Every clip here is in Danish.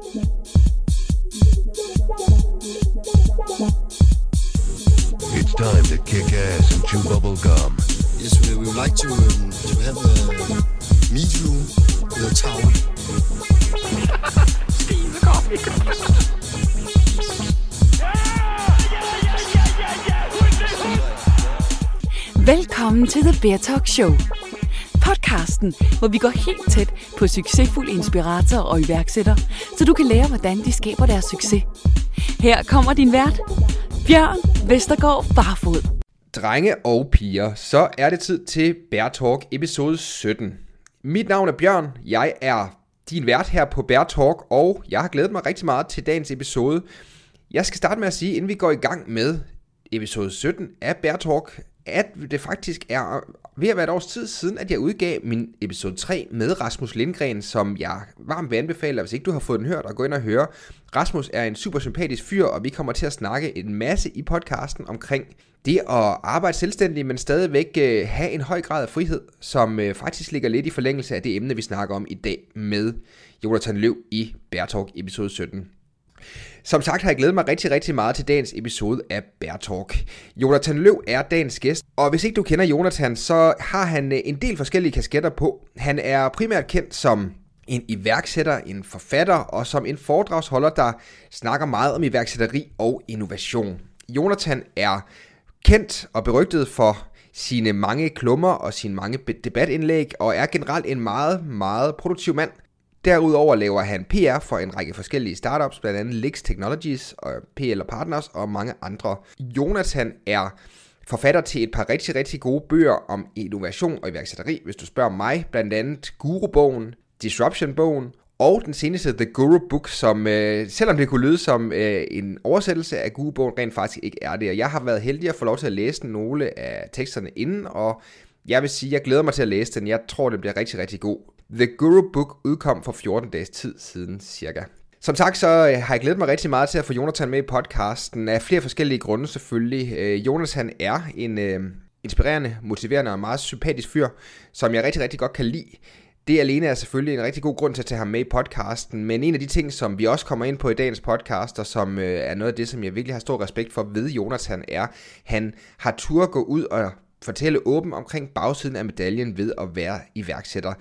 It's time to kick ass and chew bubble gum. Yes, we, we would like to um, to have a meet you in the with a tower. Velkommen til The Beer Talk Show. Podcasten, hvor vi går helt tæt på succesfulde inspiratorer og iværksættere, så du kan lære, hvordan de skaber deres succes. Her kommer din vært, Bjørn Vestergaard Barfod. Drenge og piger, så er det tid til Bear Talk episode 17. Mit navn er Bjørn, jeg er din vært her på Bear Talk, og jeg har glædet mig rigtig meget til dagens episode. Jeg skal starte med at sige, inden vi går i gang med episode 17 af Bear Talk, at det faktisk er ved at være et års tid siden, at jeg udgav min episode 3 med Rasmus Lindgren, som jeg varmt vil anbefale, hvis ikke du har fået den hørt, at gå ind og høre. Rasmus er en super sympatisk fyr, og vi kommer til at snakke en masse i podcasten omkring det at arbejde selvstændigt, men stadigvæk øh, have en høj grad af frihed, som øh, faktisk ligger lidt i forlængelse af det emne, vi snakker om i dag med Jonathan Løv i Bærtalk episode 17. Som sagt har jeg glædet mig rigtig, rigtig meget til dagens episode af Bear Talk. Jonathan Løv er dagens gæst, og hvis ikke du kender Jonathan, så har han øh, en del forskellige kasketter på. Han er primært kendt som en iværksætter, en forfatter og som en foredragsholder, der snakker meget om iværksætteri og innovation. Jonathan er kendt og berygtet for sine mange klummer og sine mange debatindlæg, og er generelt en meget, meget produktiv mand. Derudover laver han PR for en række forskellige startups, blandt andet Lix Technologies og PL Partners og mange andre. Jonathan er forfatter til et par rigtig, rigtig gode bøger om innovation og iværksætteri, hvis du spørger mig, blandt andet Guru-bogen, Disruption-bogen og den seneste The Guru Book, som øh, selvom det kunne lyde som øh, en oversættelse af Guru-bogen, rent faktisk ikke er det. Og jeg har været heldig at få lov til at læse nogle af teksterne inden, og jeg vil sige, at jeg glæder mig til at læse den. Jeg tror, det bliver rigtig, rigtig god. The Guru Book udkom for 14 dages tid siden cirka. Som sagt, så øh, har jeg glædet mig rigtig meget til at få Jonathan med i podcasten, af flere forskellige grunde selvfølgelig. Øh, Jonas han er en øh, inspirerende, motiverende og meget sympatisk fyr, som jeg rigtig, rigtig godt kan lide. Det alene er selvfølgelig en rigtig god grund til at tage ham med i podcasten, men en af de ting, som vi også kommer ind på i dagens podcast, og som øh, er noget af det, som jeg virkelig har stor respekt for ved Jonathan, er, han har tur gå ud og fortælle åben omkring bagsiden af medaljen ved at være iværksætter.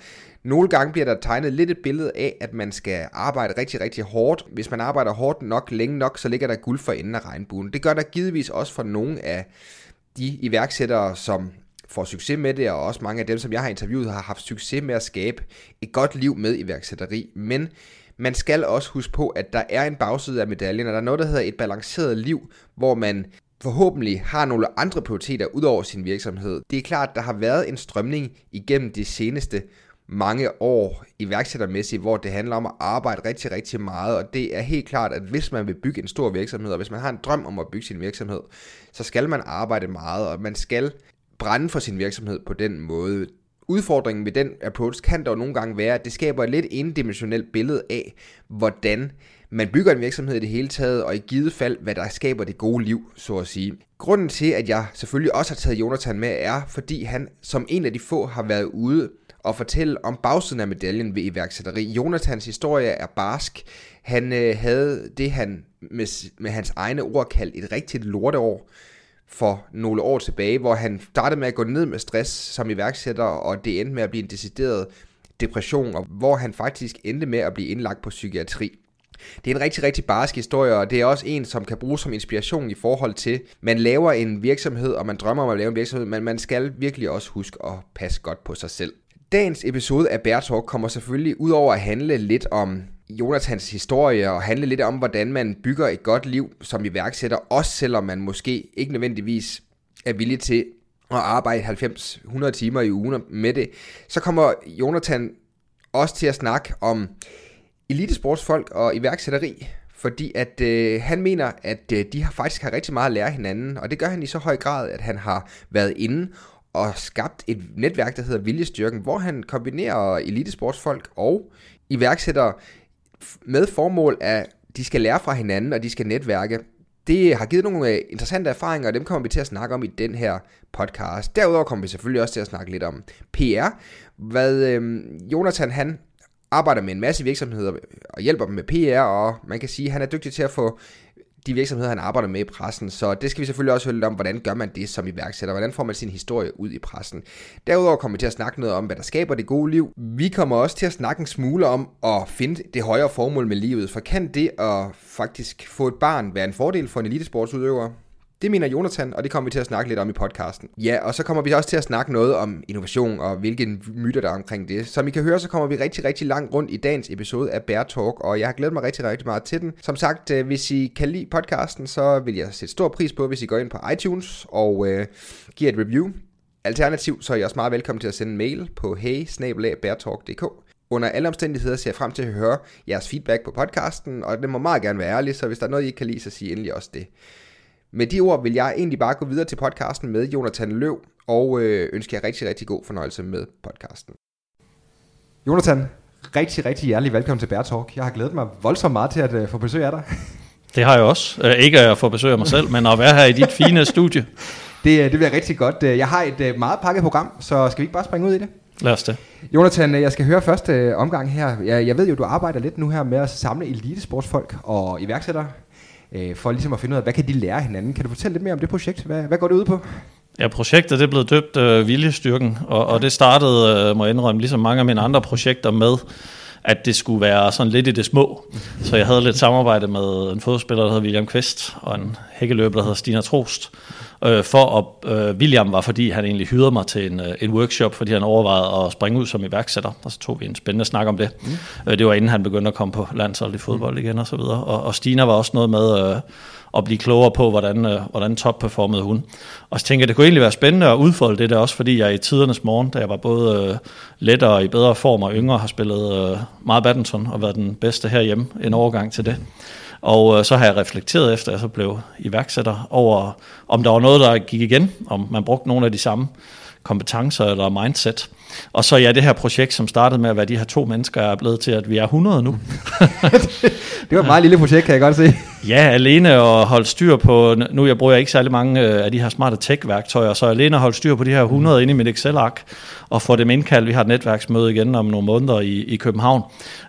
Nogle gange bliver der tegnet lidt et billede af, at man skal arbejde rigtig, rigtig hårdt. Hvis man arbejder hårdt nok, længe nok, så ligger der guld for enden af regnbuen. Det gør der givetvis også for nogle af de iværksættere, som får succes med det, og også mange af dem, som jeg har interviewet, har haft succes med at skabe et godt liv med iværksætteri. Men man skal også huske på, at der er en bagside af medaljen, og der er noget, der hedder et balanceret liv, hvor man forhåbentlig har nogle andre prioriteter ud over sin virksomhed. Det er klart, at der har været en strømning igennem de seneste mange år iværksættermæssigt, hvor det handler om at arbejde rigtig, rigtig meget, og det er helt klart, at hvis man vil bygge en stor virksomhed, og hvis man har en drøm om at bygge sin virksomhed, så skal man arbejde meget, og man skal brænde for sin virksomhed på den måde. Udfordringen ved den approach kan dog nogle gange være, at det skaber et lidt indimensionelt billede af, hvordan man bygger en virksomhed i det hele taget, og i givet fald, hvad der skaber det gode liv, så at sige. Grunden til, at jeg selvfølgelig også har taget Jonathan med, er, fordi han som en af de få har været ude og fortælle om bagsiden af medaljen ved iværksætteri. Jonathans historie er barsk. Han øh, havde det, han med, med hans egne ord kaldt et rigtigt lorteår for nogle år tilbage, hvor han startede med at gå ned med stress som iværksætter, og det endte med at blive en decideret depression, og hvor han faktisk endte med at blive indlagt på psykiatri. Det er en rigtig, rigtig barsk historie, og det er også en, som kan bruges som inspiration i forhold til, man laver en virksomhed, og man drømmer om at lave en virksomhed, men man skal virkelig også huske at passe godt på sig selv. Dagens episode af Bærtalk kommer selvfølgelig ud over at handle lidt om Jonathans historie og handle lidt om, hvordan man bygger et godt liv som iværksætter, også selvom man måske ikke nødvendigvis er villig til at arbejde 90-100 timer i ugen med det, så kommer Jonathan også til at snakke om elitesportsfolk og iværksætteri, fordi at øh, han mener, at øh, de har faktisk har rigtig meget at lære hinanden, og det gør han i så høj grad, at han har været inde og skabt et netværk, der hedder Viljestyrken, hvor han kombinerer elitesportsfolk og iværksættere med formål, at de skal lære fra hinanden, og de skal netværke. Det har givet nogle øh, interessante erfaringer, og dem kommer vi til at snakke om i den her podcast. Derudover kommer vi selvfølgelig også til at snakke lidt om PR. Hvad øh, Jonathan han arbejder med en masse virksomheder og hjælper dem med PR, og man kan sige, at han er dygtig til at få de virksomheder, han arbejder med i pressen. Så det skal vi selvfølgelig også høre lidt om, hvordan gør man det som iværksætter? Hvordan får man sin historie ud i pressen? Derudover kommer vi til at snakke noget om, hvad der skaber det gode liv. Vi kommer også til at snakke en smule om at finde det højere formål med livet. For kan det at faktisk få et barn være en fordel for en elitesportsudøver? Det mener Jonathan, og det kommer vi til at snakke lidt om i podcasten. Ja, og så kommer vi også til at snakke noget om innovation og hvilke myter der er omkring det. Som I kan høre, så kommer vi rigtig, rigtig langt rundt i dagens episode af Bear Talk, og jeg har glædet mig rigtig, rigtig meget til den. Som sagt, øh, hvis I kan lide podcasten, så vil jeg sætte stor pris på, hvis I går ind på iTunes og øh, giver et review. Alternativt så er I også meget velkommen til at sende en mail på hey Under alle omstændigheder ser jeg frem til at høre jeres feedback på podcasten, og det må meget gerne være ærligt, så hvis der er noget, I ikke kan lide, så sig endelig også det. Med de ord vil jeg egentlig bare gå videre til podcasten med Jonathan Løv, og øh, ønsker jer rigtig, rigtig god fornøjelse med podcasten. Jonathan, rigtig, rigtig hjertelig velkommen til Bear Talk. Jeg har glædet mig voldsomt meget til at uh, få besøg af dig. Det har jeg også. Uh, ikke at få besøg af mig selv, men at være her i dit fine studie. Det, det bliver rigtig godt. Jeg har et meget pakket program, så skal vi ikke bare springe ud i det? Lad os det. Jonathan, jeg skal høre første omgang her. Jeg, jeg ved jo, du arbejder lidt nu her med at samle elitesportsfolk og iværksættere øh, for ligesom at finde ud af, hvad kan de lære hinanden. Kan du fortælle lidt mere om det projekt? Hvad, hvad går det ud på? Ja, projektet det er blevet døbt øh, Viljestyrken, og, og det startede, øh, må jeg indrømme, ligesom mange af mine andre projekter med, at det skulle være sådan lidt i det små. Så jeg havde lidt samarbejde med en fodspiller, der hedder William Kvist, og en hækkeløber, der hedder Stina Trost, øh, for at øh, William var, fordi han egentlig hyrede mig til en, øh, en workshop, fordi han overvejede at springe ud som iværksætter, og så tog vi en spændende snak om det. Mm. Øh, det var inden han begyndte at komme på landshold i fodbold mm. igen og så videre. Og, og Stina var også noget med øh, at blive klogere på, hvordan, øh, hvordan topperformede hun. Og så tænkte jeg, det kunne egentlig være spændende at udfolde det der også, fordi jeg i tidernes morgen, da jeg var både øh, lettere og i bedre form og yngre, har spillet øh, meget badminton og været den bedste herhjemme en overgang til det. Og øh, så har jeg reflekteret efter, at jeg så blev iværksætter over, om der var noget, der gik igen, om man brugte nogle af de samme kompetencer eller mindset. Og så ja, det her projekt, som startede med at være de her to mennesker, er blevet til, at vi er 100 nu. det var et meget lille projekt, kan jeg godt se. Ja, alene at holde styr på, nu jeg bruger jeg ikke særlig mange øh, af de her smarte tech-værktøjer, så alene at holde styr på de her 100 inde i mit Excel-ark, og få dem indkaldt. Vi har et netværksmøde igen om nogle måneder i, i København,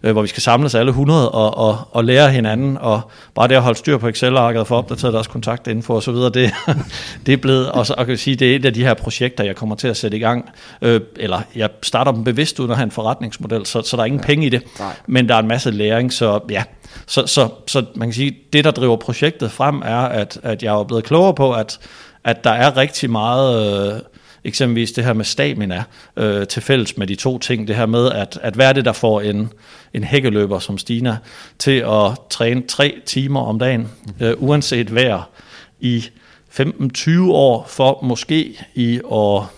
øh, hvor vi skal samles alle 100 og, og, og lære hinanden, og bare det at holde styr på Excel-arket og få opdateret deres kontaktinfo og så videre, det, det er blevet, og så og kan sige, det er et af de her projekter, jeg kommer til at sætte i gang, øh, eller jeg starter dem bevidst uden at have en forretningsmodel, så, så der er ingen ja. penge i det, Nej. men der er en masse læring, så ja, så, så, så man kan sige, det der driver projektet frem er, at, at jeg er blevet klogere på, at, at der er rigtig meget... Øh, eksempelvis det her med stamina øh, til fælles med de to ting. Det her med, at, at hvad er det, der får en, en hækkeløber som Stina til at træne tre timer om dagen, øh, uanset vejr, i 15-20 år, for måske i år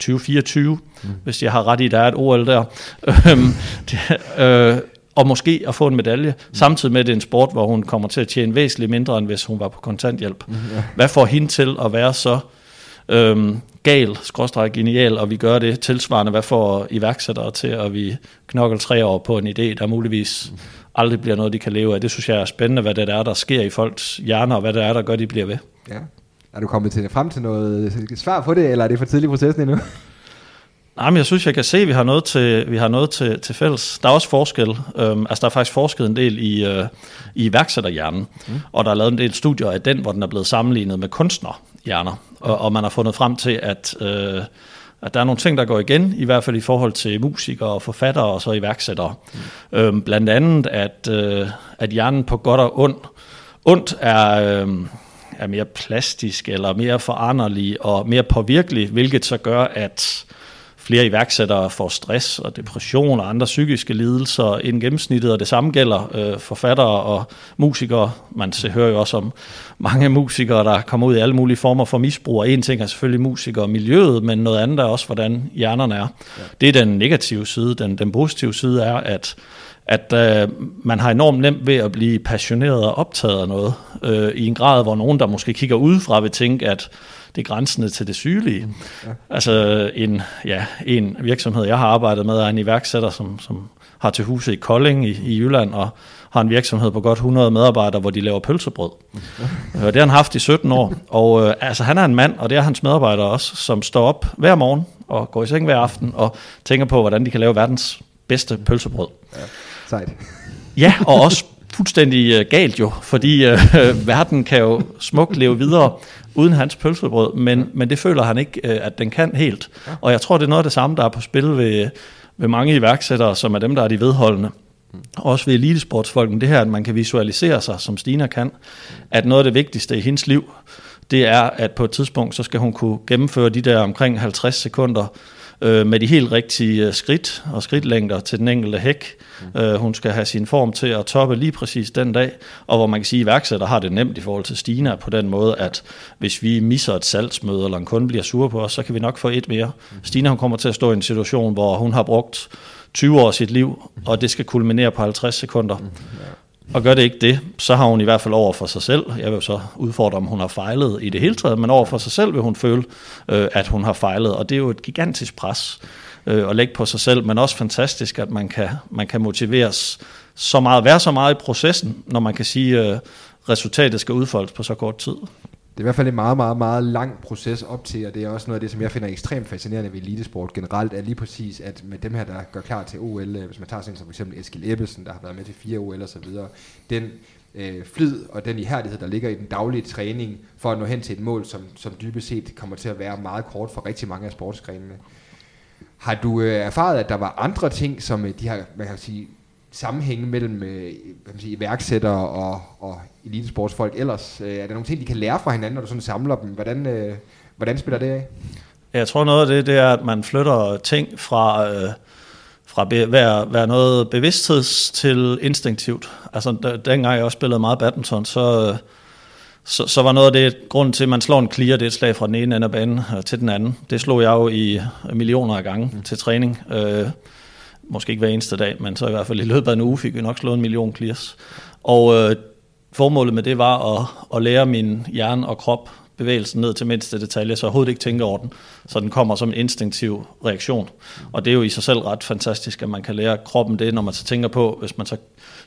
2024, mm. hvis jeg har ret i, der er et OL der. Øhm, det, øh, og måske at få en medalje, mm. samtidig med, at det er en sport, hvor hun kommer til at tjene væsentligt mindre, end hvis hun var på kontanthjælp. Mm, ja. Hvad får hende til at være så øhm, gal, skråstrej genial, og vi gør det tilsvarende, hvad får iværksættere til, at vi knokler tre år på en idé, der muligvis mm. aldrig bliver noget, de kan leve af. Det synes jeg er spændende, hvad det er, der sker i folks hjerner, og hvad det er, der gør, de bliver ved. Ja. Er du kommet til, frem til noget svar på det, eller er det for tidlig processen endnu? Nej, men jeg synes, jeg kan se, at vi har noget til, vi har noget til, til fælles. Der er også forskel. Øhm, altså, der er faktisk forsket en del i, øh, i iværksætterhjernen. Mm. Og der er lavet en del studier af den, hvor den er blevet sammenlignet med kunstnerhjerner. Og, og man har fundet frem til, at, øh, at der er nogle ting, der går igen, i hvert fald i forhold til musikere og forfattere og så iværksættere. Mm. Øhm, blandt andet, at, øh, at hjernen på godt og ondt, ondt er... Øh, er mere plastisk eller mere foranderlig og mere påvirkelig, hvilket så gør, at flere iværksættere får stress og depression og andre psykiske lidelser end gennemsnittet, og det samme gælder øh, forfattere og musikere. Man hører jo også om mange musikere, der kommer ud i alle mulige former for misbrug, og en ting er selvfølgelig musikere og miljøet, men noget andet er også, hvordan hjernerne er. Ja. Det er den negative side. Den, den positive side er, at at øh, man har enormt nemt ved at blive passioneret og optaget af noget, øh, i en grad, hvor nogen, der måske kigger udefra, vil tænke, at det er grænsende til det sygelige. Ja. Altså en, ja, en virksomhed, jeg har arbejdet med, er en iværksætter, som, som har til huse i Kolding i, i Jylland, og har en virksomhed på godt 100 medarbejdere, hvor de laver pølsebrød. Ja. Det har han haft i 17 år, og øh, altså, han er en mand, og det er hans medarbejdere også, som står op hver morgen og går i seng hver aften og tænker på, hvordan de kan lave verdens bedste pølsebrød. Sejt. Ja, og også fuldstændig øh, galt jo, fordi øh, verden kan jo smukt leve videre uden hans pølsebrød, men, men det føler han ikke, øh, at den kan helt. Og jeg tror, det er noget af det samme, der er på spil ved, ved mange iværksættere, som er dem, der er de vedholdende. Også ved elitesportsfolken, det her, at man kan visualisere sig, som Stina kan, at noget af det vigtigste i hendes liv, det er, at på et tidspunkt, så skal hun kunne gennemføre de der omkring 50 sekunder øh, med de helt rigtige øh, skridt og skridtlængder til den enkelte hæk. Mm. Øh, hun skal have sin form til at toppe lige præcis den dag, og hvor man kan sige, at iværksætter har det nemt i forhold til Stina på den måde, at hvis vi misser et salgsmøde, eller en kunde bliver sur på os, så kan vi nok få et mere. Mm. Stina hun kommer til at stå i en situation, hvor hun har brugt 20 år af sit liv, og det skal kulminere på 50 sekunder. Mm. Og gør det ikke det, så har hun i hvert fald over for sig selv, jeg vil jo så udfordre, om hun har fejlet i det hele taget, men over for sig selv vil hun føle, øh, at hun har fejlet, og det er jo et gigantisk pres øh, at lægge på sig selv, men også fantastisk, at man kan, man kan motiveres så meget, være så meget i processen, når man kan sige, at øh, resultatet skal udfoldes på så kort tid. Det er i hvert fald en meget, meget, meget lang proces op til, og det er også noget af det, som jeg finder ekstremt fascinerende ved elitesport generelt, er lige præcis, at med dem her, der gør klar til OL, øh, hvis man tager sådan som for eksempel Eskil Ebbesen, der har været med til fire OL og så videre, den øh, flid og den ihærdighed, der ligger i den daglige træning, for at nå hen til et mål, som, som dybest set kommer til at være meget kort for rigtig mange af sportsgrenene. Har du øh, erfaret, at der var andre ting, som øh, de har, man kan sige, sammenhænge mellem øh, hvad man siger, iværksættere og, og elitesportsfolk ellers? Øh, er der nogle ting, de kan lære fra hinanden, når du sådan samler dem? Hvordan, øh, hvordan spiller det af? Jeg tror noget af det, det er, at man flytter ting fra, øh, fra be, være, være noget bevidstheds til instinktivt. Altså da, dengang jeg også spillede meget badminton, så, øh, så, så var noget af det, grunden til, at man slår en clear, det er et slag fra den ene ende af banen øh, til den anden. Det slog jeg jo i millioner af gange mm. til træning. Øh, måske ikke hver eneste dag, men så i hvert fald i løbet af en uge fik vi nok slået en million clears. Og øh, formålet med det var at, at lære min hjerne og krop bevægelsen ned til mindste detalje, så jeg overhovedet ikke tænker over den, så den kommer som en instinktiv reaktion. Og det er jo i sig selv ret fantastisk, at man kan lære kroppen det, når man så tænker på, hvis man så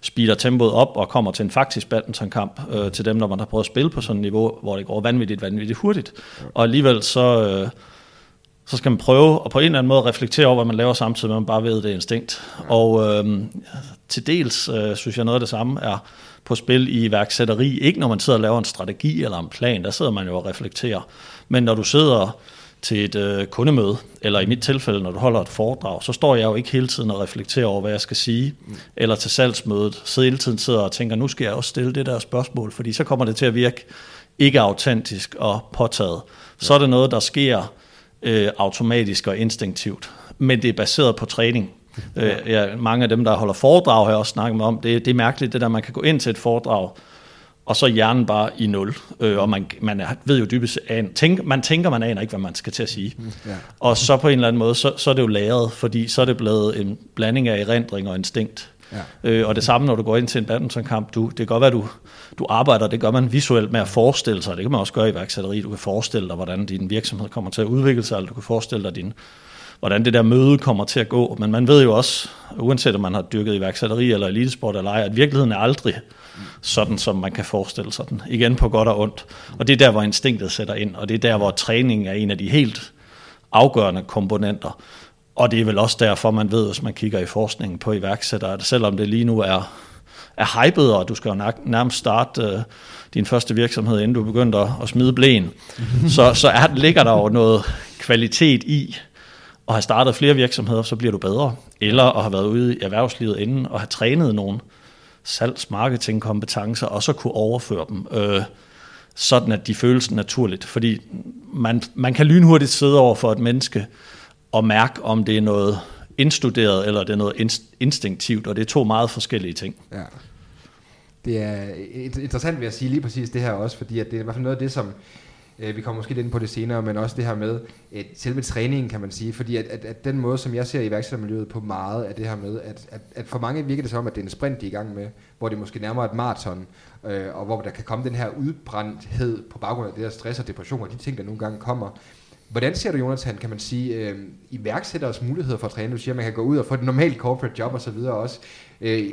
speeder tempoet op og kommer til en faktisk badmintonkamp øh, til dem, når man har prøvet at spille på sådan et niveau, hvor det går vanvittigt, vanvittigt hurtigt. Og alligevel så... Øh, så skal man prøve at på en eller anden måde reflektere over, hvad man laver samtidig med, at man bare ved, det er instinkt. Og øh, til dels øh, synes jeg noget af det samme er på spil i iværksætteri. Ikke når man sidder og laver en strategi eller en plan, der sidder man jo og reflekterer. Men når du sidder til et øh, kundemøde, eller i mit tilfælde, når du holder et foredrag, så står jeg jo ikke hele tiden og reflekterer over, hvad jeg skal sige, mm. eller til salgsmødet, så hele tiden sidder og tænker, nu skal jeg også stille det der spørgsmål, fordi så kommer det til at virke ikke autentisk og påtaget. Så er det noget, der sker øh, automatisk og instinktivt, men det er baseret på træning. Øh, ja, mange af dem, der holder foredrag, har jeg også snakket med om, det, det er mærkeligt, det der, man kan gå ind til et foredrag, og så hjernen bare i nul. Øh, og man, man ved jo dybest an, tænk, man tænker, man aner ikke, hvad man skal til at sige. Ja. Og så på en eller anden måde, så, så er det jo læret, fordi så er det blevet en blanding af erindring og instinkt. Ja. Øh, og det samme, når du går ind til en badmintonkamp, du, det kan godt være, du, du arbejder, det gør man visuelt med at forestille sig, det kan man også gøre i værksætteri, du kan forestille dig, hvordan din virksomhed kommer til at udvikle sig, eller du kan forestille dig, din, hvordan det der møde kommer til at gå. Men man ved jo også, uanset om man har dyrket iværksætteri eller elitesport eller ej, at virkeligheden er aldrig sådan, som man kan forestille sig den. Igen på godt og ondt. Og det er der, hvor instinktet sætter ind, og det er der, hvor træning er en af de helt afgørende komponenter. Og det er vel også derfor, man ved, hvis man kigger i forskningen på iværksættere, at selvom det lige nu er, er hypet, og du skal jo nærmest starte uh, din første virksomhed, inden du begynder at, at smide blæen, så, så er, ligger der jo noget kvalitet i at have startet flere virksomheder, så bliver du bedre. Eller at have været ude i erhvervslivet inden og have trænet nogen salgs marketing kompetencer og så kunne overføre dem. Øh, sådan at de føles naturligt. Fordi man, man kan lynhurtigt sidde over for et menneske, og mærke, om det er noget indstuderet, eller det er noget instinktivt, og det er to meget forskellige ting. Ja. Det er interessant vil jeg sige lige præcis det her også, fordi at det er i hvert fald noget af det, som øh, vi kommer måske lidt ind på det senere, men også det her med at selve træningen, kan man sige, fordi at, at, at den måde, som jeg ser i iværksættermiljøet på meget, er det her med, at, at, at for mange virker det som, at det er en sprint, de er i gang med, hvor det måske nærmere et maraton, øh, og hvor der kan komme den her udbrændthed på baggrund af det der stress og depression og de ting, der nogle gange kommer, Hvordan ser du, Jonathan, kan man sige, øh, iværksætteres muligheder for at træne? Du siger, at man kan gå ud og få et normalt corporate job og så videre også. Øh,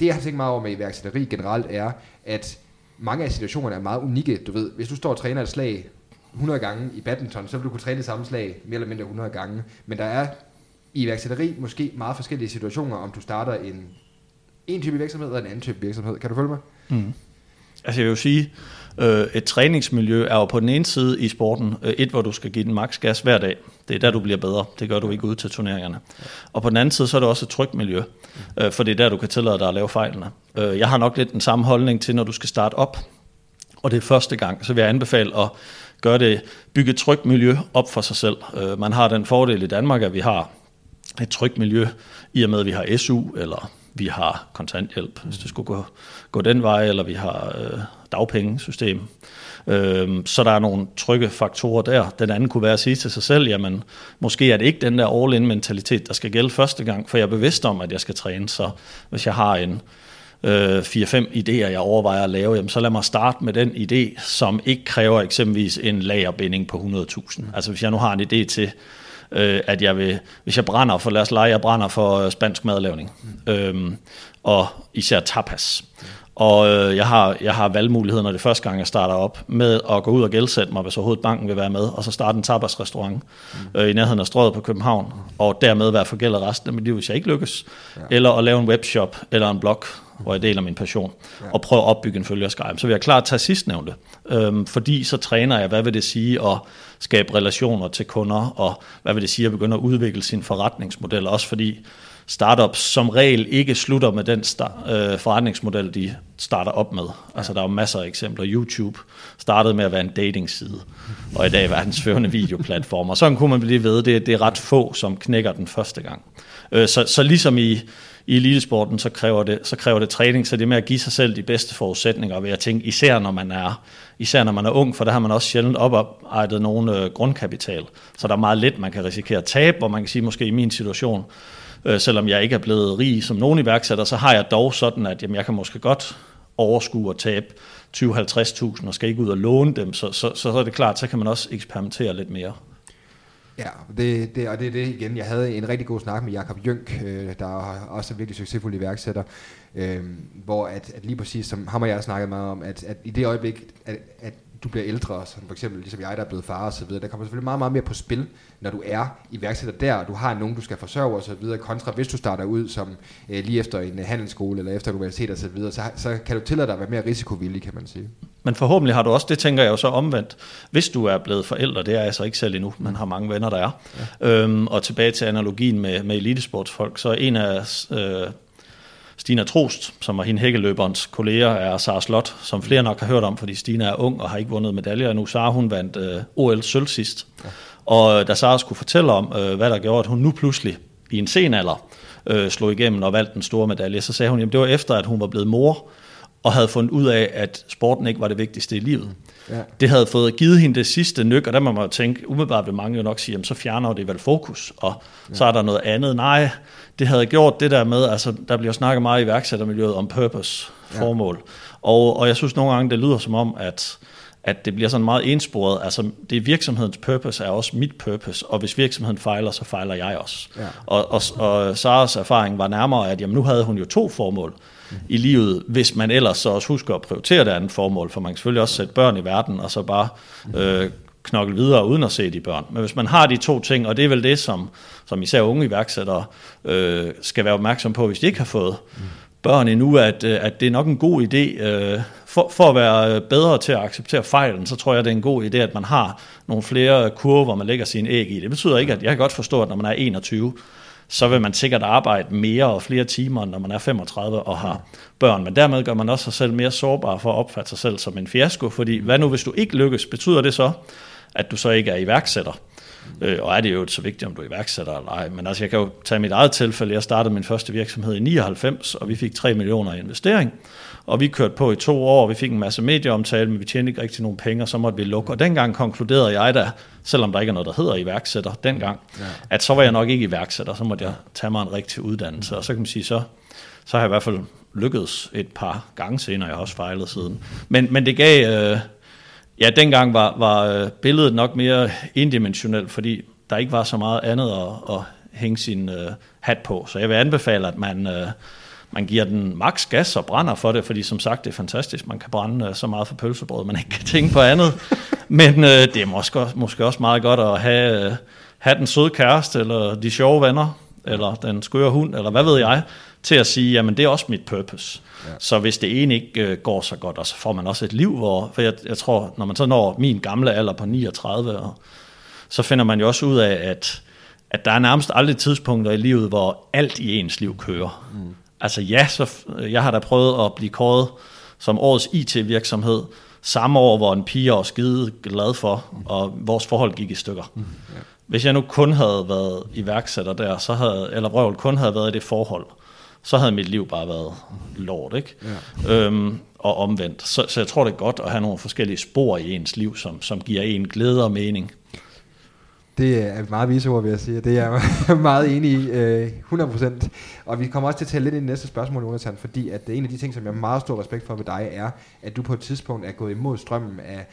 det, jeg har tænkt meget over med iværksætteri generelt, er, at mange af situationerne er meget unikke. Du ved, hvis du står og træner et slag 100 gange i badminton, så vil du kunne træne det samme slag mere eller mindre 100 gange. Men der er i iværksætteri måske meget forskellige situationer, om du starter en, en type virksomhed eller en anden type virksomhed. Kan du følge mig? Mm. Altså jeg vil jo sige, øh, et træningsmiljø er jo på den ene side i sporten, øh, et hvor du skal give den maks gas hver dag. Det er der, du bliver bedre. Det gør du ikke ud til turneringerne. Og på den anden side, så er det også et trygt miljø, øh, for det er der, du kan tillade dig at lave fejlene. Øh, jeg har nok lidt den samme holdning til, når du skal starte op, og det er første gang, så vil jeg anbefale at gøre det, bygge et trygt miljø op for sig selv. Øh, man har den fordel i Danmark, at vi har et trygt miljø, i og med at vi har SU, eller vi har kontanthjælp, hvis det skulle gå, gå den vej, eller vi har øh, dagpengesystem. Øh, så der er nogle trygge faktorer der. Den anden kunne være at sige til sig selv, jamen måske er det ikke den der all-in mentalitet, der skal gælde første gang, for jeg er bevidst om, at jeg skal træne, så hvis jeg har en øh, 4-5 idéer, jeg overvejer at lave, jamen, så lad mig starte med den idé, som ikke kræver eksempelvis en lagerbinding på 100.000. Altså hvis jeg nu har en idé til, øh, at jeg vil, hvis jeg brænder for, lad os lege, jeg brænder for øh, spansk madlavning, øh, og især tapas. Og øh, jeg, har, jeg har valgmuligheder, når det er første gang, jeg starter op, med at gå ud og gældsætte mig, hvis overhovedet banken vil være med, og så starte en tapasrestaurant mm. øh, i nærheden af strøget på København, og dermed være forgældet resten af mit liv, hvis jeg ikke lykkes. Ja. Eller at lave en webshop eller en blog, hvor jeg deler min passion, ja. og prøve at opbygge en følgerskare. Så vil jeg klart tage sidstnævnte, øhm, fordi så træner jeg, hvad vil det sige at skabe relationer til kunder, og hvad vil det sige at begynde at udvikle sin forretningsmodel, også fordi startups som regel ikke slutter med den start, øh, forretningsmodel, de starter op med. Altså der er jo masser af eksempler. YouTube startede med at være en datingside, og i dag er verdens førende videoplatform. Og sådan kunne man blive ved. Det, det er ret få, som knækker den første gang. Øh, så, så ligesom i, i elitesporten, så kræver, det, så kræver det træning, så det er med at give sig selv de bedste forudsætninger, ved at tænke, især når man er, især når man er ung, for der har man også sjældent oparbejdet nogen øh, grundkapital. Så der er meget lidt, man kan risikere at tabe, hvor man kan sige, måske i min situation, øh, selvom jeg ikke er blevet rig som nogen iværksætter, så har jeg dog sådan, at jamen, jeg kan måske godt overskue og tabe 20-50.000 og skal ikke ud og låne dem, så, så, så, så er det klart, så kan man også eksperimentere lidt mere. Ja, det, det, og det er det igen. Jeg havde en rigtig god snak med Jakob Jønk, øh, der er også en virkelig succesfuld iværksætter, øh, hvor at, at lige præcis som ham og jeg har snakket meget om, at, at i det øjeblik, at, at du bliver ældre, som for eksempel ligesom jeg, der er blevet far og så videre, der kommer selvfølgelig meget, meget mere på spil, når du er iværksætter der, og du har nogen, du skal forsørge og så videre, kontra hvis du starter ud som øh, lige efter en handelsskole eller efter universitet og så videre, så, så kan du tillade dig at være mere risikovillig, kan man sige. Men forhåbentlig har du også, det tænker jeg jo så omvendt, hvis du er blevet forældre, det er jeg så ikke selv endnu, men har mange venner, der er. Ja. Øhm, og tilbage til analogien med, med elitesportsfolk, så en af øh, Stina Trost, som var hende hækkeløberens kolleger, er Sara Slot, som flere nok har hørt om, fordi Stina er ung og har ikke vundet medaljer endnu. Sara, hun vandt øh, OL sølv sidst. Ja. Og øh, da Sara skulle fortælle om, øh, hvad der gjorde, at hun nu pludselig i en sen alder øh, slog igennem og valgte den store medalje, så sagde hun, at det var efter, at hun var blevet mor, og havde fundet ud af, at sporten ikke var det vigtigste i livet. Ja. Det havde fået givet hende det sidste nyk, og der må man tænke, umiddelbart vil mange jo nok sige, jamen, så fjerner det vel fokus, og ja. så er der noget andet. Nej, det havde gjort det der med, altså der bliver snakket meget i værksættermiljøet om purpose, formål. Ja. Og, og jeg synes nogle gange, det lyder som om, at at det bliver sådan meget ensporet. Altså, det er virksomhedens purpose er også mit purpose, og hvis virksomheden fejler, så fejler jeg også. Ja. Og, og, og Saras erfaring var nærmere, at jamen, nu havde hun jo to formål i livet, hvis man ellers så også husker at prioritere det andet formål, for man kan selvfølgelig også sætte børn i verden, og så bare øh, knokle videre uden at se de børn. Men hvis man har de to ting, og det er vel det, som, som især unge iværksættere øh, skal være opmærksom på, hvis de ikke har fået mm. børn endnu, at, øh, at det er nok en god idé, øh, for, for at være øh, bedre til at acceptere fejlen, så tror jeg, det er en god idé, at man har nogle flere kurver, man lægger sine æg i. Det betyder ikke, at jeg kan godt forstå, at når man er 21, så vil man sikkert arbejde mere og flere timer, når man er 35 og har børn. Men dermed gør man også sig selv mere sårbar for at opfatte sig selv som en fiasko, fordi hvad nu hvis du ikke lykkes, betyder det så, at du så ikke er iværksætter. Øh, og er det jo så vigtigt, om du er iværksætter eller ej. Men altså, jeg kan jo tage mit eget tilfælde. Jeg startede min første virksomhed i 99, og vi fik 3 millioner i investering. Og vi kørte på i to år, vi fik en masse medieomtale, men vi tjente ikke rigtig nogen penge, og så måtte vi lukke. Og dengang konkluderede jeg da, selvom der ikke er noget, der hedder iværksætter dengang, ja. at så var jeg nok ikke iværksætter, så måtte jeg tage mig en rigtig uddannelse. Og så kan man sige, så, så har jeg i hvert fald lykkedes et par gange senere, jeg har også fejlet siden. Men, men det gav... Øh, Ja, dengang var, var øh, billedet nok mere indimensionelt, fordi der ikke var så meget andet at, at hænge sin øh, hat på. Så jeg vil anbefale, at man, øh, man giver den maks gas og brænder for det, fordi som sagt, det er fantastisk. Man kan brænde øh, så meget for pølsebrød, man ikke kan tænke på andet. Men øh, det er måske, måske også meget godt at have, øh, have den søde kæreste, eller de sjove venner, eller den skøre hund, eller hvad ved jeg, til at sige, jamen det er også mit purpose. Ja. Så hvis det ene ikke øh, går så godt, og så får man også et liv, hvor, for jeg, jeg tror, når man så når min gamle alder på 39, og, så finder man jo også ud af, at, at der er nærmest aldrig tidspunkter i livet, hvor alt i ens liv kører. Mm. Altså ja, så, jeg har da prøvet at blive kåret som årets IT-virksomhed, samme år, hvor en pige var skide glad for, og vores forhold gik i stykker. Mm. Hvis jeg nu kun havde været iværksætter der, så havde, eller Brøvl kun havde været i det forhold, så havde mit liv bare været lort, ikke? Ja. Øhm, og omvendt. Så, så jeg tror, det er godt at have nogle forskellige spor i ens liv, som, som giver en glæde og mening. Det er meget vise ord, vil jeg sige. Det er jeg meget enig i, øh, 100%. Og vi kommer også til at tale lidt ind i næste spørgsmål, Jonathan, fordi at en af de ting, som jeg har meget stor respekt for ved dig, er, at du på et tidspunkt er gået imod strømmen af,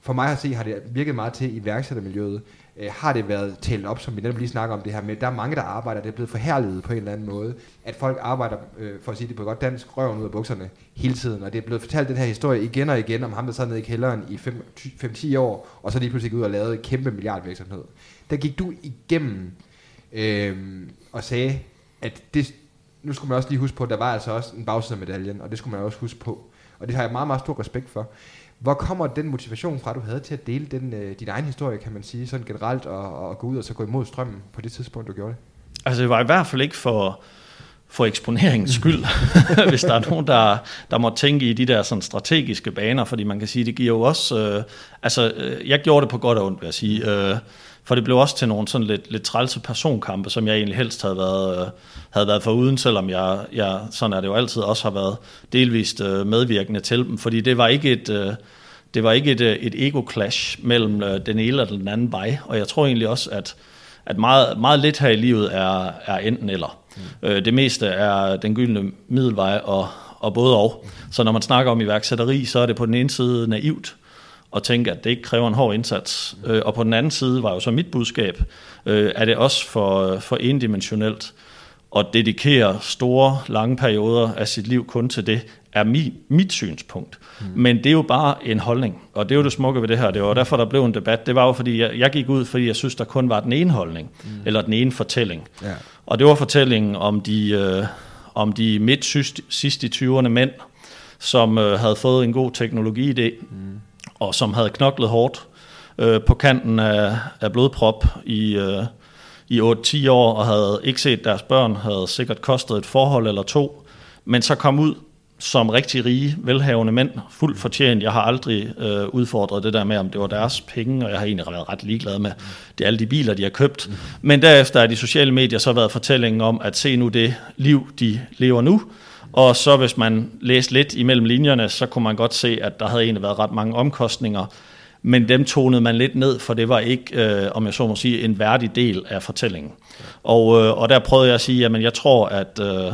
for mig at se, har det virket meget til i iværksættermiljøet, øh, har det været talt op, som vi netop lige snakker om det her med, der er mange, der arbejder, det er blevet forhærliget på en eller anden måde, at folk arbejder, øh, for at sige det på godt dansk, røven ud af bukserne hele tiden, og det er blevet fortalt den her historie igen og igen om ham, der sad nede i kælderen i 5-10 år, og så lige pludselig gik ud og lavede en kæmpe milliardvirksomhed. Der gik du igennem øh, og sagde, at det, nu skulle man også lige huske på, at der var altså også en bagside af medaljen, og det skulle man også huske på. Og det har jeg meget, meget stor respekt for. Hvor kommer den motivation fra, du havde til at dele den, øh, din egen historie, kan man sige, sådan generelt, og, og gå ud og så gå imod strømmen på det tidspunkt, du gjorde det? Altså det var i hvert fald ikke for, for eksponeringens skyld, hvis der er nogen, der, der må tænke i de der sådan strategiske baner, fordi man kan sige, det giver jo også, øh, altså øh, jeg gjorde det på godt og ondt, vil jeg sige, øh, for det blev også til nogle sådan lidt, lidt trælse personkampe, som jeg egentlig helst havde været, øh, havde været for uden, selvom jeg, jeg, sådan er det jo altid, også har været delvist øh, medvirkende til dem, fordi det var ikke et... Øh, det var ikke et, øh, et ego-clash mellem øh, den ene eller den anden vej, og jeg tror egentlig også, at, at meget, meget lidt her i livet er, er enten eller. Mm. Øh, det meste er den gyldne middelvej og, og både og. Så når man snakker om iværksætteri, så er det på den ene side naivt, og tænke, at det ikke kræver en hård indsats. Øh, og på den anden side var jo så mit budskab, øh, er det også for, for endimensionelt at dedikere store, lange perioder af sit liv kun til det, er mit, mit synspunkt. Mm. Men det er jo bare en holdning, og det er jo det smukke ved det her. Det var derfor, der blev en debat. Det var jo, fordi jeg, jeg gik ud, fordi jeg synes, der kun var den ene holdning, mm. eller den ene fortælling. Ja. Og det var fortællingen om de, øh, om de midt sidst i 20'erne mænd, som øh, havde fået en god teknologiidé, mm og som havde knoklet hårdt øh, på kanten af, af blodprop i... Øh, i 8-10 år og havde ikke set deres børn, havde sikkert kostet et forhold eller to, men så kom ud som rigtig rige, velhavende mænd, fuldt fortjent. Jeg har aldrig øh, udfordret det der med, om det var deres penge, og jeg har egentlig været ret ligeglad med det alle de biler, de har købt. Men derefter er de sociale medier så været fortællingen om, at se nu det liv, de lever nu, og så hvis man læste lidt imellem linjerne, så kunne man godt se, at der havde egentlig været ret mange omkostninger, men dem tonede man lidt ned, for det var ikke, øh, om jeg så må sige, en værdig del af fortællingen. Og, øh, og der prøvede jeg at sige, at jeg tror, at... Øh,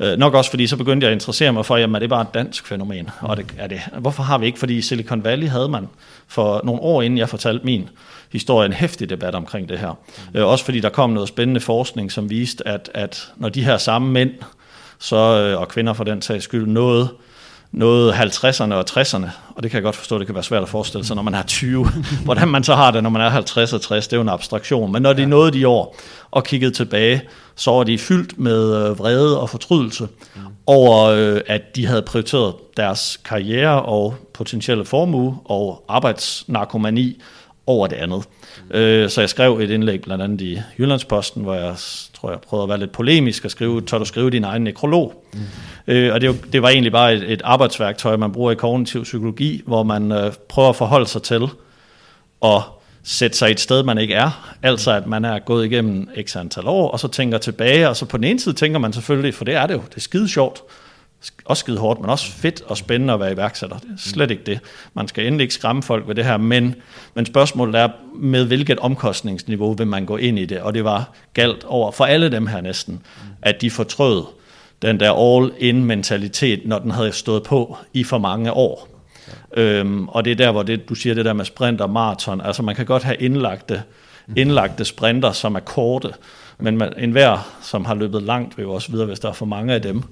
Øh, nok også fordi, så begyndte jeg at interessere mig for, jamen er det bare et dansk fænomen? Og det, er det, hvorfor har vi ikke? Fordi i Silicon Valley havde man for nogle år inden jeg fortalte min historie en hæftig debat omkring det her. Øh, også fordi der kom noget spændende forskning, som viste, at, at når de her samme mænd, så, øh, og kvinder for den sags skyld, noget noget 50'erne og 60'erne, og det kan jeg godt forstå, det kan være svært at forestille sig, når man er 20. Hvordan man så har det, når man er 50 og 60, det er jo en abstraktion. Men når de nåede de år og kiggede tilbage, så var de fyldt med øh, vrede og fortrydelse mm. over, øh, at de havde prioriteret deres karriere og potentielle formue og arbejdsnarkomani over det andet. Øh, Så jeg skrev et indlæg blandt andet i Jyllandsposten, hvor jeg tror jeg prøvede at være lidt polemisk og skrive, tør du skrive din egen nekrolog? Mm. Øh, og det, det var egentlig bare et, et arbejdsværktøj, man bruger i kognitiv psykologi, hvor man øh, prøver at forholde sig til at sætte sig et sted, man ikke er. Altså at man er gået igennem x antal år, og så tænker tilbage, og så på den ene side tænker man selvfølgelig, for det er det jo, det er skide sjovt, også skide hårdt, men også fedt og spændende at være iværksætter. Det er slet ikke det. Man skal endelig ikke skræmme folk ved det her, men, men spørgsmålet er, med hvilket omkostningsniveau vil man gå ind i det? Og det var galt over for alle dem her næsten, at de fortrød den der all-in mentalitet, når den havde stået på i for mange år. Ja. Øhm, og det er der, hvor det, du siger det der med sprint og maraton, altså man kan godt have indlagte, indlagte sprinter, som er korte, men man, enhver, som har løbet langt, vil jo også videre, hvis der er for mange af dem,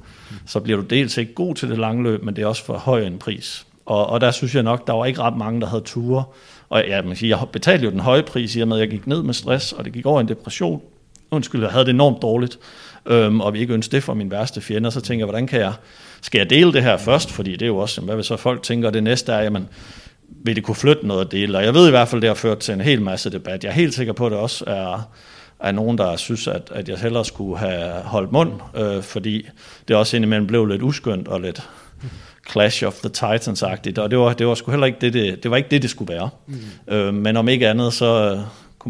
så bliver du dels ikke god til det lange løb, men det er også for høj en pris. Og, og der synes jeg nok, der var ikke ret mange, der havde ture. Og ja, man siger, jeg betalte jo den høje pris i og med, at jeg gik ned med stress, og det gik over i en depression. Undskyld, jeg havde det enormt dårligt, øhm, og vi ikke ønskede det for min værste fjende. Så tænker jeg, hvordan kan jeg, skal jeg dele det her først? Fordi det er jo også, hvad vil så folk tænker, det næste er, jamen, vil det kunne flytte noget at dele? Og jeg ved i hvert fald, det har ført til en hel masse debat. Jeg er helt sikker på, at det også er, er nogen, der synes, at, at jeg hellere skulle have holdt mund, øh, fordi det også indimellem blev lidt uskyndt og lidt Clash of the Titans-agtigt, og det var, det var sgu heller ikke det, det, det var ikke det, det skulle være. Mm. Øh, men om ikke andet, så øh,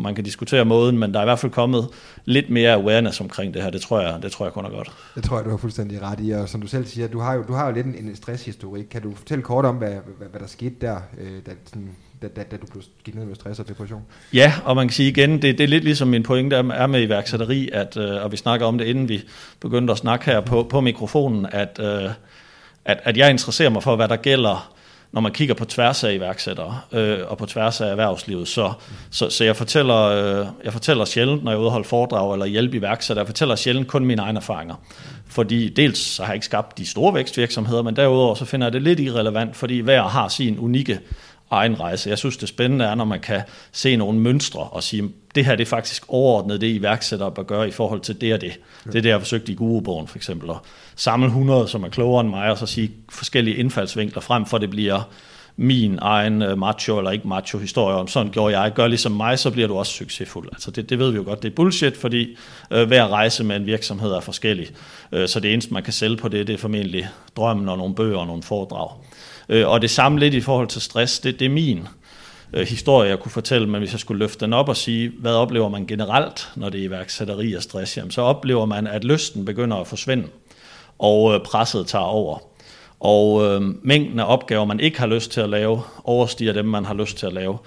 man kan diskutere måden, men der er i hvert fald kommet lidt mere awareness omkring det her, det tror jeg, det tror jeg kun er godt. Det tror jeg, du har fuldstændig ret i, og som du selv siger, du har jo, du har jo lidt en, en stresshistorik. Kan du fortælle kort om, hvad, hvad, hvad der skete der, øh, da, sådan, da, da, da du blev gik ned med stress og depression? Ja, og man kan sige igen, det, det er lidt ligesom min pointe er med iværksætteri, at, øh, og vi snakker om det, inden vi begyndte at snakke her på, på mikrofonen, at, øh, at, at jeg interesserer mig for, hvad der gælder når man kigger på tværs af iværksættere øh, og på tværs af erhvervslivet. Så, så, så jeg, fortæller, øh, jeg fortæller sjældent, når jeg udholder foredrag eller hjælper iværksættere, jeg fortæller sjældent kun mine egne erfaringer. Fordi dels så har jeg ikke skabt de store vækstvirksomheder, men derudover så finder jeg det lidt irrelevant, fordi hver har sin unikke egen rejse. Jeg synes, det spændende er, når man kan se nogle mønstre og sige, det her det er faktisk overordnet det, iværksættere bør gøre i forhold til det og det. Det er det, jeg har forsøgt i Gurubogen for eksempel. At samle 100, som er klogere end mig, og så sige forskellige indfaldsvinkler frem, for det bliver min egen øh, macho eller ikke macho historie om, sådan gjorde jeg, gør ligesom mig, så bliver du også succesfuld. Altså det, det ved vi jo godt, det er bullshit, fordi øh, hver rejse med en virksomhed er forskellig. Øh, så det eneste, man kan sælge på det, det er formentlig drømmen og nogle bøger og nogle foredrag. Øh, og det samme lidt i forhold til stress, det, det er min øh, historie, jeg kunne fortælle, men hvis jeg skulle løfte den op og sige, hvad oplever man generelt, når det er iværksætteri og stress, jamen, så oplever man, at lysten begynder at forsvinde, og øh, presset tager over. Og øh, mængden af opgaver, man ikke har lyst til at lave, overstiger dem, man har lyst til at lave.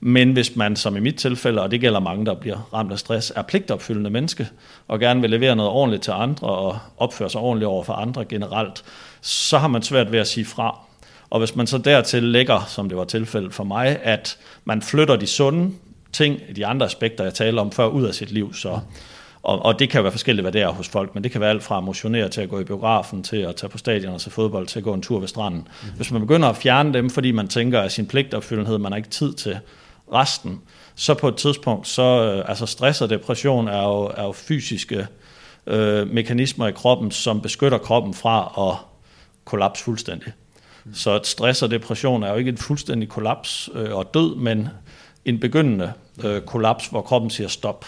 Men hvis man, som i mit tilfælde, og det gælder mange, der bliver ramt af stress, er pligtopfyldende menneske, og gerne vil levere noget ordentligt til andre, og opføre sig ordentligt over for andre generelt, så har man svært ved at sige fra. Og hvis man så dertil lægger, som det var tilfældet for mig, at man flytter de sunde ting, de andre aspekter, jeg taler om før, ud af sit liv, så og, og det kan jo være forskelligt, hvad det er hos folk, men det kan være alt fra at motionere til at gå i biografen, til at tage på stadion og se fodbold, til at gå en tur ved stranden. Mm. Hvis man begynder at fjerne dem, fordi man tænker, at sin pligtopfyldenhed, man har ikke tid til resten, så på et tidspunkt, så øh, altså stress og depression er jo, er jo fysiske øh, mekanismer i kroppen, som beskytter kroppen fra at kollapse fuldstændig. Så stress og depression er jo ikke en fuldstændig kollaps øh, og død, men en begyndende øh, kollaps, hvor kroppen siger stop.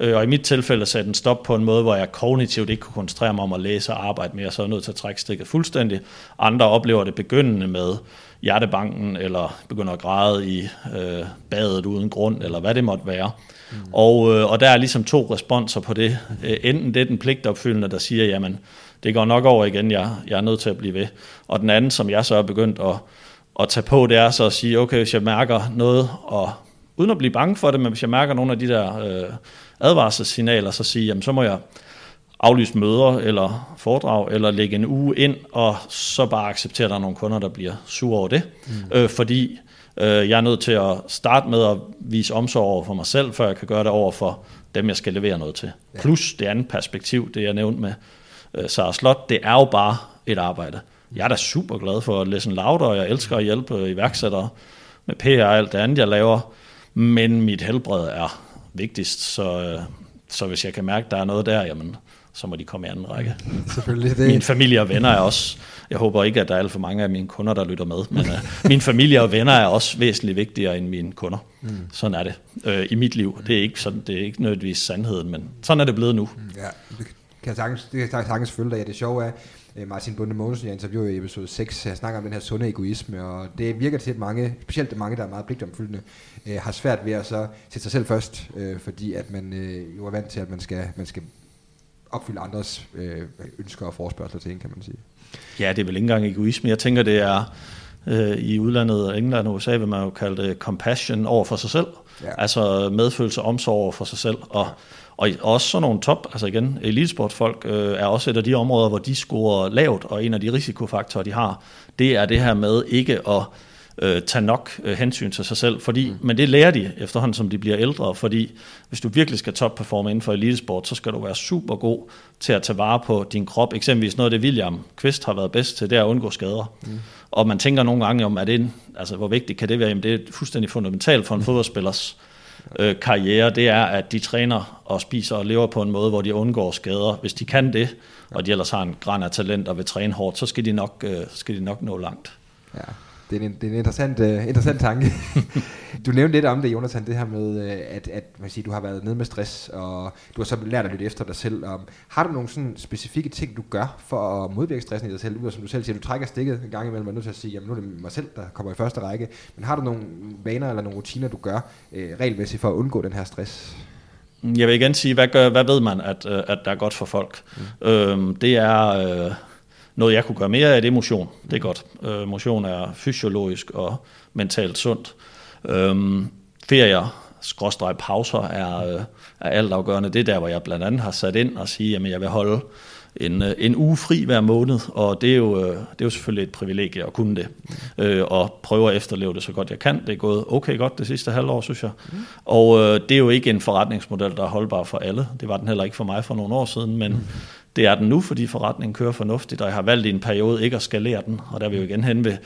Øh, og i mit tilfælde satte den stop på en måde, hvor jeg kognitivt ikke kunne koncentrere mig om at læse og arbejde mere, så er jeg nødt til at trække stikket fuldstændig. Andre oplever det begyndende med hjertebanken, eller begynder at græde i øh, badet uden grund, eller hvad det måtte være. Mm. Og, øh, og der er ligesom to responser på det. Øh, enten det er den pligtopfyldende, der siger, jamen, det går nok over igen, jeg, jeg er nødt til at blive ved. Og den anden, som jeg så er begyndt at, at tage på, det er så at sige, okay, hvis jeg mærker noget, og uden at blive bange for det, men hvis jeg mærker nogle af de der øh, advarselssignaler, så sige, jamen så må jeg aflyse møder eller foredrag, eller lægge en uge ind, og så bare acceptere, at der er nogle kunder, der bliver sure over det. Mm. Øh, fordi øh, jeg er nødt til at starte med at vise omsorg over for mig selv, før jeg kan gøre det over for dem, jeg skal levere noget til. Ja. Plus det andet perspektiv, det jeg nævnte med Sara Slot, det er jo bare et arbejde. Jeg er da super glad for at læse en louder, og jeg elsker at hjælpe iværksættere med PR og alt det andet, jeg laver, men mit helbred er vigtigst, så, øh, så hvis jeg kan mærke, at der er noget der, jamen, så må de komme i anden række. Selvfølgelig. Det... Min familie og venner er også, jeg håber ikke, at der er alt for mange af mine kunder, der lytter med, men uh, min familie og venner er også væsentligt vigtigere end mine kunder. Mm. Sådan er det uh, i mit liv. Det er, ikke sådan, det er ikke nødvendigvis sandheden, men sådan er det blevet nu. Ja, det kan sagtens, det kan sagtens følge dig. Ja, det sjove er, øh, Martin Bunde Mogensen, jeg interviewer i episode 6, jeg snakker om den her sunde egoisme, og det virker til, at mange, specielt mange, der er meget pligtomfyldende, øh, har svært ved at så sætte sig selv først, øh, fordi at man øh, jo er vant til, at man skal, man skal opfylde andres øh, ønsker og forspørgseler til en, kan man sige. Ja, det er vel ikke engang egoisme. Jeg tænker, det er øh, i udlandet, England og USA, vil man jo kalde det compassion over for sig selv. Ja. Altså medfølelse og omsorg over for sig selv. Og, og også sådan nogle top, altså igen, elitesportfolk øh, er også et af de områder, hvor de scorer lavt, og en af de risikofaktorer, de har, det er det her med ikke at øh, tage nok øh, hensyn til sig selv, fordi, mm. men det lærer de efterhånden, som de bliver ældre, fordi hvis du virkelig skal topperforme inden for elitesport, så skal du være super god til at tage vare på din krop. Eksempelvis noget af det, William Kvist har været bedst til, det er at undgå skader. Mm. Og man tænker nogle gange om, er det en, altså, hvor vigtigt kan det være? Jamen, det er fuldstændig fundamentalt for en fodboldspillers øh, Øh, karriere, det er, at de træner og spiser og lever på en måde, hvor de undgår skader. Hvis de kan det, og de ellers har en græn af talent og vil træne hårdt, så skal de nok, øh, skal de nok nå langt. Ja, det er en, det er en interessant, uh, interessant tanke. du nævnte lidt om det, Jonathan, det her med, uh, at, at man siger, du har været nede med stress, og du har så lært at lytte efter dig selv. Um, har du nogle sådan specifikke ting, du gør for at modvirke stressen i dig selv? Ud som du selv siger, du trækker stikket en gang imellem, og er nødt til at sige, jamen nu er det mig selv, der kommer i første række. Men har du nogle vaner eller nogle rutiner, du gør uh, regelmæssigt for at undgå den her stress? Jeg vil igen sige, hvad, gør, hvad ved man, at, at der er godt for folk? Mm. Øhm, det er... Øh, noget, jeg kunne gøre mere af, det er motion. Det er godt. Øh, motion er fysiologisk og mentalt sundt. Øhm, ferier, skråstreg pauser er, øh, er altafgørende. Det er der, hvor jeg blandt andet har sat ind og sige, at jeg vil holde en, øh, en uge fri hver måned, og det er, jo, øh, det er jo selvfølgelig et privilegie at kunne det, øh, og prøve at efterleve det så godt jeg kan. Det er gået okay godt det sidste halvår, synes jeg. Mm. Og øh, det er jo ikke en forretningsmodel, der er holdbar for alle. Det var den heller ikke for mig for nogle år siden, men mm det er den nu, fordi forretningen kører fornuftigt, og jeg har valgt i en periode ikke at skalere den, og der er vi jo igen hen ved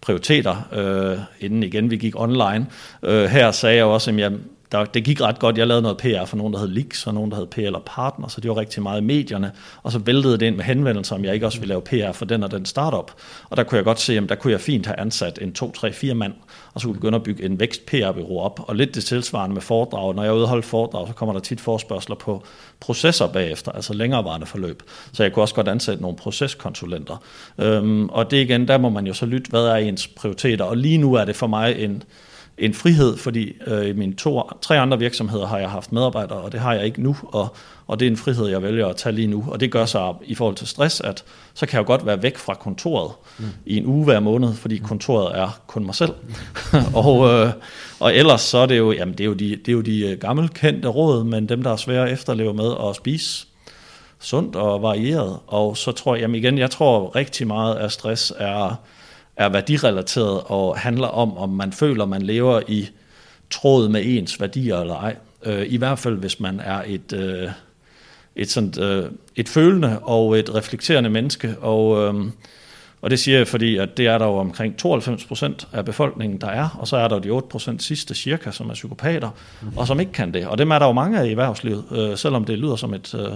prioriteter, øh, inden igen vi gik online. Øh, her sagde jeg også, at jeg der, det gik ret godt. Jeg lavede noget PR for nogen, der hed Leaks, og nogen, der hed PL eller Partner, så det var rigtig meget i medierne. Og så væltede det ind med henvendelser, om jeg ikke også ville lave PR for den og den startup. Og der kunne jeg godt se, at der kunne jeg fint have ansat en 2, 3, 4 mand, og så kunne begynde at bygge en vækst PR-bureau op. Og lidt det tilsvarende med foredrag. Når jeg udholdt foredrag, så kommer der tit forspørgseler på processer bagefter, altså længerevarende forløb. Så jeg kunne også godt ansætte nogle proceskonsulenter. Øhm, og det igen, der må man jo så lytte, hvad er ens prioriteter. Og lige nu er det for mig en en frihed, fordi øh, i mine to, tre andre virksomheder har jeg haft medarbejdere, og det har jeg ikke nu, og, og det er en frihed, jeg vælger at tage lige nu. Og det gør så i forhold til stress, at så kan jeg jo godt være væk fra kontoret mm. i en uge hver måned, fordi kontoret er kun mig selv. og, øh, og ellers så er det jo, jamen det er jo de, det er jo de øh, gammelkendte råd, men dem, der er svære at efterleve med at spise sundt og varieret. Og så tror jeg, jamen igen, jeg tror rigtig meget at stress er er værdirelateret og handler om, om man føler, man lever i tråd med ens værdier eller ej. Øh, I hvert fald, hvis man er et, øh, et, sådan, øh, et følende og et reflekterende menneske. Og, øh, og det siger jeg, fordi at det er der jo omkring 92 procent af befolkningen, der er, og så er der jo de 8 procent sidste cirka, som er psykopater, og som ikke kan det. Og dem er der jo mange af i erhvervslivet, øh, selvom det lyder som et... Øh,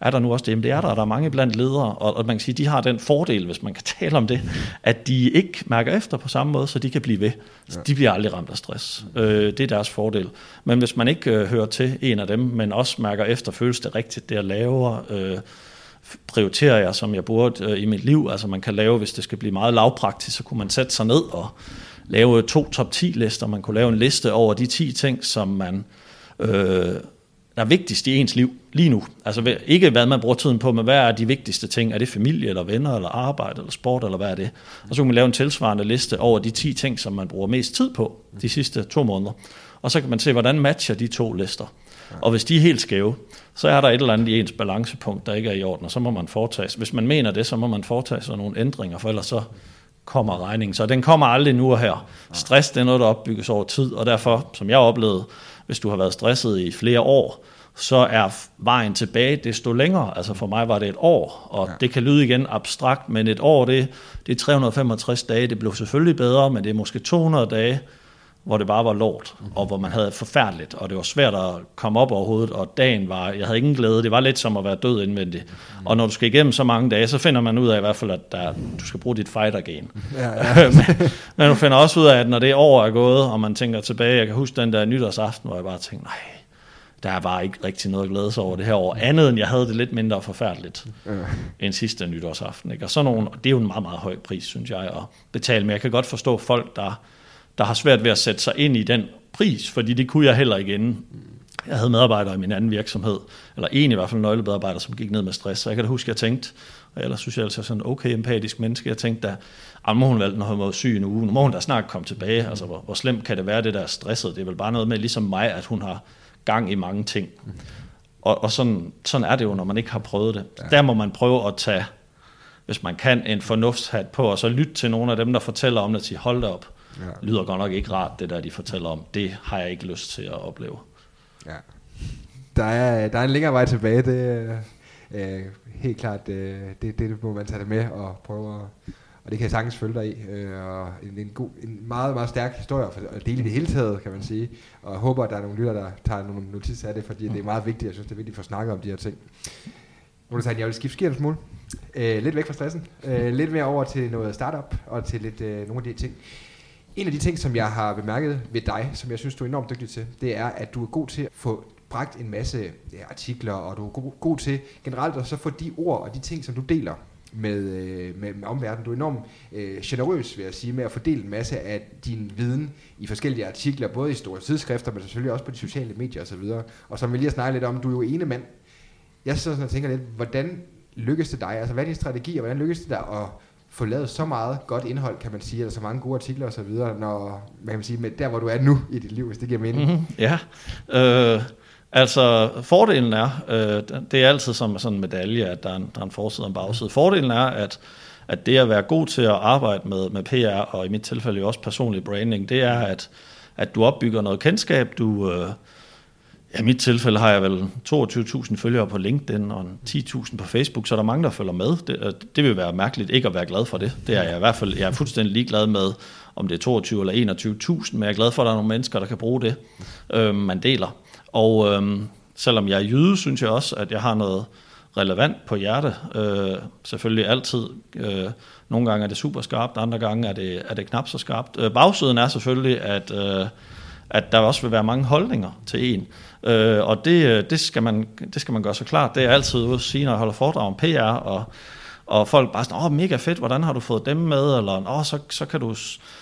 er der nu også det? Jamen det er der, der er mange blandt ledere, og, og man kan sige, de har den fordel, hvis man kan tale om det, at de ikke mærker efter på samme måde, så de kan blive ved. Så de bliver aldrig ramt af stress. Øh, det er deres fordel. Men hvis man ikke øh, hører til en af dem, men også mærker efter, føles det rigtigt, det jeg laver, øh, prioriterer jeg, som jeg burde øh, i mit liv. Altså man kan lave, hvis det skal blive meget lavpraktisk, så kunne man sætte sig ned og lave to top 10 lister. Man kunne lave en liste over de 10 ting, som man øh, der er vigtigst i ens liv lige nu. Altså ikke hvad man bruger tiden på, men hvad er de vigtigste ting? Er det familie, eller venner, eller arbejde, eller sport, eller hvad er det? Og så kan man lave en tilsvarende liste over de 10 ting, som man bruger mest tid på de sidste to måneder. Og så kan man se, hvordan matcher de to lister. Og hvis de er helt skæve, så er der et eller andet i ens balancepunkt, der ikke er i orden, og så må man foretage Hvis man mener det, så må man foretage sig nogle ændringer, for ellers så kommer regningen. Så den kommer aldrig nu og her. Stress det er noget, der opbygges over tid, og derfor, som jeg oplevede, hvis du har været stresset i flere år, så er vejen tilbage desto længere. Altså for mig var det et år, og ja. det kan lyde igen abstrakt, men et år, det, det er 365 dage. Det blev selvfølgelig bedre, men det er måske 200 dage, hvor det bare var lort, og hvor man havde forfærdeligt, og det var svært at komme op overhovedet, og dagen var, jeg havde ingen glæde, det var lidt som at være død indvendigt. Mm. Og når du skal igennem så mange dage, så finder man ud af i hvert fald, at der, du skal bruge dit fighter-gen. Ja, ja. men, men du finder også ud af, at når det år er gået, og man tænker tilbage, jeg kan huske den der nytårsaften, hvor jeg bare tænkte, nej, der var ikke rigtig noget glæde sig over det her år, andet end jeg havde det lidt mindre forfærdeligt ja. end sidste nytårsaften. Ikke? Og sådan nogle, det er jo en meget, meget høj pris, synes jeg, at betale. Men jeg kan godt forstå folk, der, der har svært ved at sætte sig ind i den pris, fordi det kunne jeg heller ikke inden. Jeg havde medarbejdere i min anden virksomhed, eller en i hvert fald nøglemedarbejder, som gik ned med stress. Så jeg kan da huske, at jeg tænkte, og ellers synes jeg altså sådan en okay empatisk menneske, jeg tænkte da, at må hun valgte, når hun var syg en uge, nu må hun da snart komme tilbage. Altså, hvor, hvor slemt kan det være, det der stresset? Det er vel bare noget med, ligesom mig, at hun har gang i mange ting. Og, og sådan, sådan er det jo, når man ikke har prøvet det. Ja. Der må man prøve at tage, hvis man kan, en fornuftshat på, og så lytte til nogle af dem, der fortæller om det, og sige, hold da op. Ja. Lyder godt nok ikke rart, det der de fortæller om. Det har jeg ikke lyst til at opleve. Ja. Der er, der er en længere vej tilbage, det er øh, helt klart, øh, det, det må man tage det med og prøve at, og det kan jeg sagtens følge dig i, øh, og en, en, god, en meget, meget stærk historie at dele i det hele taget, kan man sige, og jeg håber, at der er nogle lytter, der tager nogle notiser af det, fordi det er meget vigtigt, jeg synes, det er vigtigt at snakke om de her ting. Jonathan, jeg vil skifte skier en smule. Øh, lidt væk fra stressen. Øh, lidt mere over til noget startup og til lidt, øh, nogle af de ting. En af de ting, som jeg har bemærket ved dig, som jeg synes, du er enormt dygtig til, det er, at du er god til at få bragt en masse ja, artikler, og du er god, god til generelt at så få de ord og de ting, som du deler med, øh, med, med omverdenen. Du er enormt øh, generøs, vil jeg sige, med at fordele en masse af din viden i forskellige artikler, både i store tidsskrifter, men selvfølgelig også på de sociale medier osv. Og, og som vi lige har snakket lidt om, du er jo ene mand. Jeg sidder sådan og tænker lidt, hvordan lykkes det dig? Altså, hvad er din strategi, og hvordan lykkes det dig at få lavet så meget godt indhold, kan man sige, eller så mange gode artikler og så videre, når, hvad kan man sige, med der hvor du er nu i dit liv, hvis det giver mening? Mm-hmm. Ja, øh, altså fordelen er, øh, det er altid som sådan en medalje, at der er en, der er en forside og en bagside. Fordelen er, at at det at være god til at arbejde med, med PR, og i mit tilfælde jo også personlig branding, det er, at, at du opbygger noget kendskab, du, øh, Ja, i mit tilfælde har jeg vel 22.000 følgere på LinkedIn og 10.000 på Facebook, så der er mange, der følger med. Det, øh, det vil være mærkeligt ikke at være glad for det. Det er jeg i hvert fald. Jeg er fuldstændig ligeglad med, om det er 22 eller 21.000, men jeg er glad for, at der er nogle mennesker, der kan bruge det, øh, man deler. Og øh, selvom jeg er jyde, synes jeg også, at jeg har noget relevant på hjerte. Øh, selvfølgelig altid. Øh, nogle gange er det super skarpt, andre gange er det, er det knap så skarpt. Øh, bagsiden er selvfølgelig, at, øh, at der også vil være mange holdninger til en. Øh, og det, øh, det, skal man, det skal man gøre så klart. Det er altid ude at sige, når jeg holder foredrag om PR, og, og folk bare sådan, åh, mega fedt, hvordan har du fået dem med? Eller, åh, så, så kan du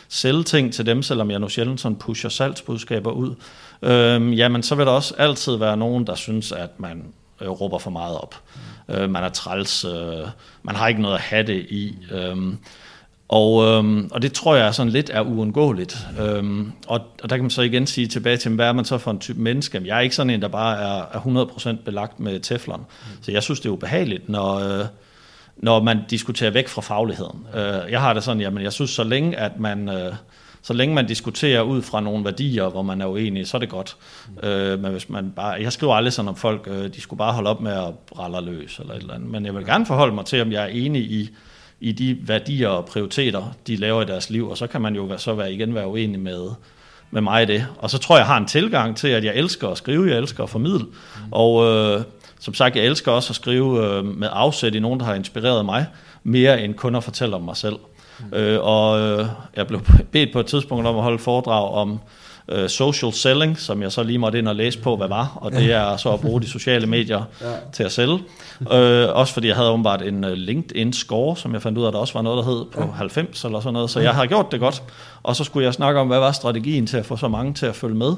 sælge ting til dem, selvom jeg nu sjældent sådan pusher salgsbudskaber ud. Øh, jamen, så vil der også altid være nogen, der synes, at man øh, råber for meget op. Øh, man er træls, øh, man har ikke noget at have det i. Øh, og, øhm, og det tror jeg sådan lidt er uundgåeligt. Øhm, og, og der kan man så igen sige tilbage til, hvad er man så for en type menneske? Jeg er ikke sådan en, der bare er, er 100% belagt med teflon. Mm. Så jeg synes, det er ubehageligt, når, øh, når man diskuterer væk fra fagligheden. Øh, jeg har det sådan, jamen jeg synes, så længe at man... Øh, så længe man diskuterer ud fra nogle værdier, hvor man er uenig, så er det godt. Mm. Øh, men hvis man bare, jeg skriver aldrig sådan om folk, øh, de skulle bare holde op med at ralle løs eller et eller andet. Men jeg vil gerne forholde mig til, om jeg er enig i i de værdier og prioriteter, de laver i deres liv, og så kan man jo så være, igen være uenig med, med mig i det. Og så tror jeg, jeg har en tilgang til, at jeg elsker at skrive, jeg elsker at formidle, mm. og øh, som sagt, jeg elsker også at skrive øh, med afsæt i nogen, der har inspireret mig, mere end kun at fortælle om mig selv. Mm. Øh, og øh, jeg blev bedt på et tidspunkt om at holde foredrag om øh, social selling, som jeg så lige måtte ind og læse på, hvad var, og det er så at bruge de sociale medier ja. til at sælge. Øh, også fordi jeg havde åbenbart en uh, LinkedIn-score, som jeg fandt ud af, at der også var noget, der hed på ja. 90 eller sådan noget, så jeg har gjort det godt. Og så skulle jeg snakke om, hvad var strategien til at få så mange til at følge med.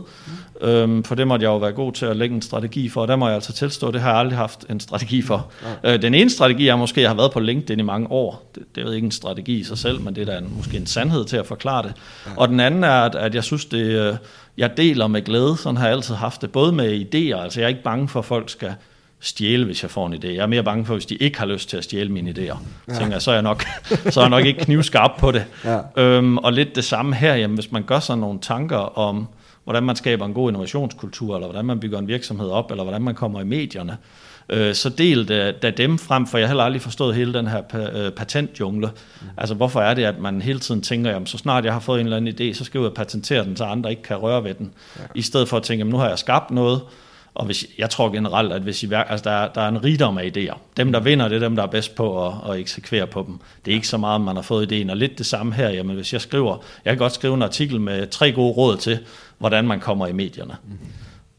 Mm. Øhm, for det måtte jeg jo være god til at lægge en strategi for, og der må jeg altså tilstå, det har jeg aldrig haft en strategi for. Ja. Øh, den ene strategi er måske, jeg har været på LinkedIn i mange år. Det, det er jo ikke en strategi i sig selv, men det er da en, måske en sandhed til at forklare det. Ja. Og den anden er, at, at jeg synes, det, øh, jeg deler med glæde, sådan har jeg altid haft det, både med idéer, altså jeg er ikke bange for, at folk skal stjæle, hvis jeg får en idé. Jeg er mere bange for, hvis de ikke har lyst til at stjæle mine idéer. Ja. Tænker jeg, så er jeg nok, så er jeg nok ikke knivskarp på det. Ja. Øhm, og lidt det samme her, jamen, hvis man gør sådan nogle tanker om, hvordan man skaber en god innovationskultur, eller hvordan man bygger en virksomhed op, eller hvordan man kommer i medierne, øh, så del det, da dem frem, for jeg har heller aldrig forstået hele den her øh, patentjungle. Mm. Altså hvorfor er det, at man hele tiden tænker, jamen så snart jeg har fået en eller anden idé, så skal jeg ud og patentere den, så andre ikke kan røre ved den. Ja. I stedet for at tænke, jamen nu har jeg skabt noget, og hvis, jeg tror generelt, at hvis I, altså der, er, der er en rigdom af idéer. Dem, der vinder, det er dem, der er bedst på at, at eksekvere på dem. Det er ikke så meget, om man har fået idéen. Og lidt det samme her, jamen hvis jeg skriver, jeg kan godt skrive en artikel med tre gode råd til, hvordan man kommer i medierne.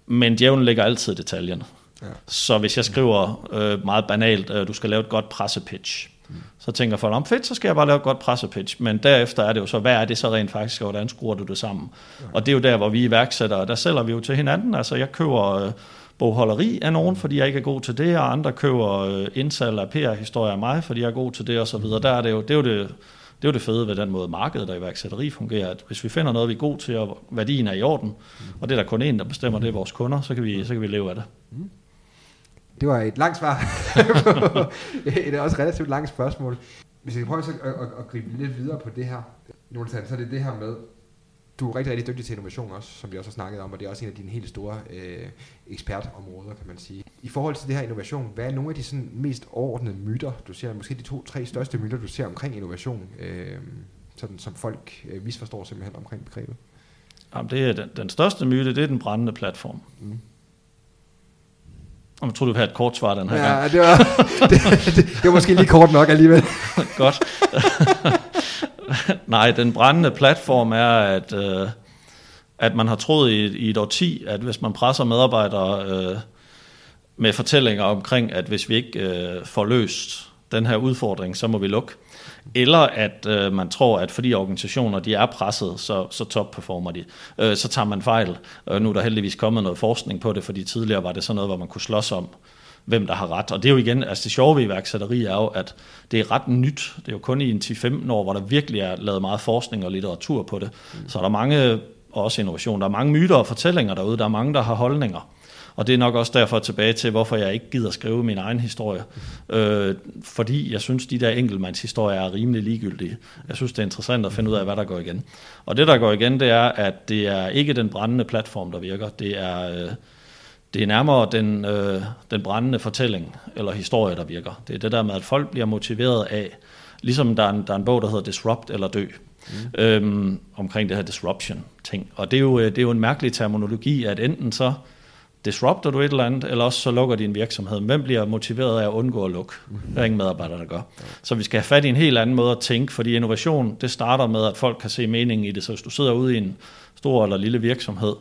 Men djævlen ligger altid i detaljerne. Ja. Så hvis jeg skriver øh, meget banalt, øh, du skal lave et godt pressepitch. Så tænker folk, om fedt, så skal jeg bare lave et godt pressepitch. Men derefter er det jo så, hvad er det så rent faktisk, og hvordan skruer du det sammen? Ja. Og det er jo der, hvor vi iværksætter, der sælger vi jo til hinanden. Altså jeg køber øh, bogholderi af nogen, fordi jeg ikke er god til det, og andre køber øh, indsalg af PR-historier af mig, fordi jeg er god til det, og så videre. Der er det jo, det er jo det, det er jo det fede ved den måde, markedet og iværksætteri fungerer, at hvis vi finder noget, vi er gode til, og værdien er i orden, og det er der kun en, der bestemmer, det er vores kunder, så kan vi, så kan vi leve af det. Mm. Det var et langt svar. det er også et relativt langt spørgsmål. Hvis jeg prøver at, at, at gribe lidt videre på det her, Jonathan, så er det det her med, du er rigtig, rigtig dygtig til innovation også, som vi også har snakket om, og det er også en af dine helt store øh, ekspertområder, kan man sige. I forhold til det her innovation, hvad er nogle af de sådan, mest overordnede myter, du ser, måske de to-tre største myter, du ser omkring innovation, øh, sådan, som folk øh, misforstår simpelthen omkring begrebet? Jamen, det er den, den største myte, det er den brændende platform. Mm. Jeg tror, du have et kort svar den her ja, gang. det var, det, det, det var måske lige kort nok alligevel. Godt. Nej, den brændende platform er, at, øh, at man har troet i, i et årti, at hvis man presser medarbejdere øh, med fortællinger omkring, at hvis vi ikke øh, får løst den her udfordring, så må vi lukke. Eller at øh, man tror, at fordi organisationer de er presset, så, så topperformer de. Øh, så tager man fejl. Øh, nu er der heldigvis kommet noget forskning på det, fordi tidligere var det sådan noget, hvor man kunne slås om, hvem der har ret. Og det er jo igen, altså det sjove ved iværksætteri er jo, at det er ret nyt. Det er jo kun i en 10-15 år, hvor der virkelig er lavet meget forskning og litteratur på det. Så er der mange, også innovation, der er mange myter og fortællinger derude. Der er mange, der har holdninger. Og det er nok også derfor tilbage til, hvorfor jeg ikke gider skrive min egen historie. Øh, fordi jeg synes, de der enkeltmandshistorier er rimelig ligegyldige. Jeg synes, det er interessant at finde ud af, hvad der går igen. Og det, der går igen, det er, at det er ikke den brændende platform, der virker. Det er... Øh, det er nærmere den, øh, den brændende fortælling eller historie, der virker. Det er det der med, at folk bliver motiveret af, ligesom der er en, der er en bog, der hedder Disrupt eller Dø, mm. øhm, omkring det her disruption-ting. Og det er, jo, det er jo en mærkelig terminologi, at enten så disrupter du et eller andet, eller også så lukker din virksomhed. Hvem bliver motiveret af at undgå at lukke? Det er ingen medarbejdere, der gør. Så vi skal have fat i en helt anden måde at tænke, fordi innovation, det starter med, at folk kan se meningen i det. Så hvis du sidder ude i en stor eller lille virksomhed,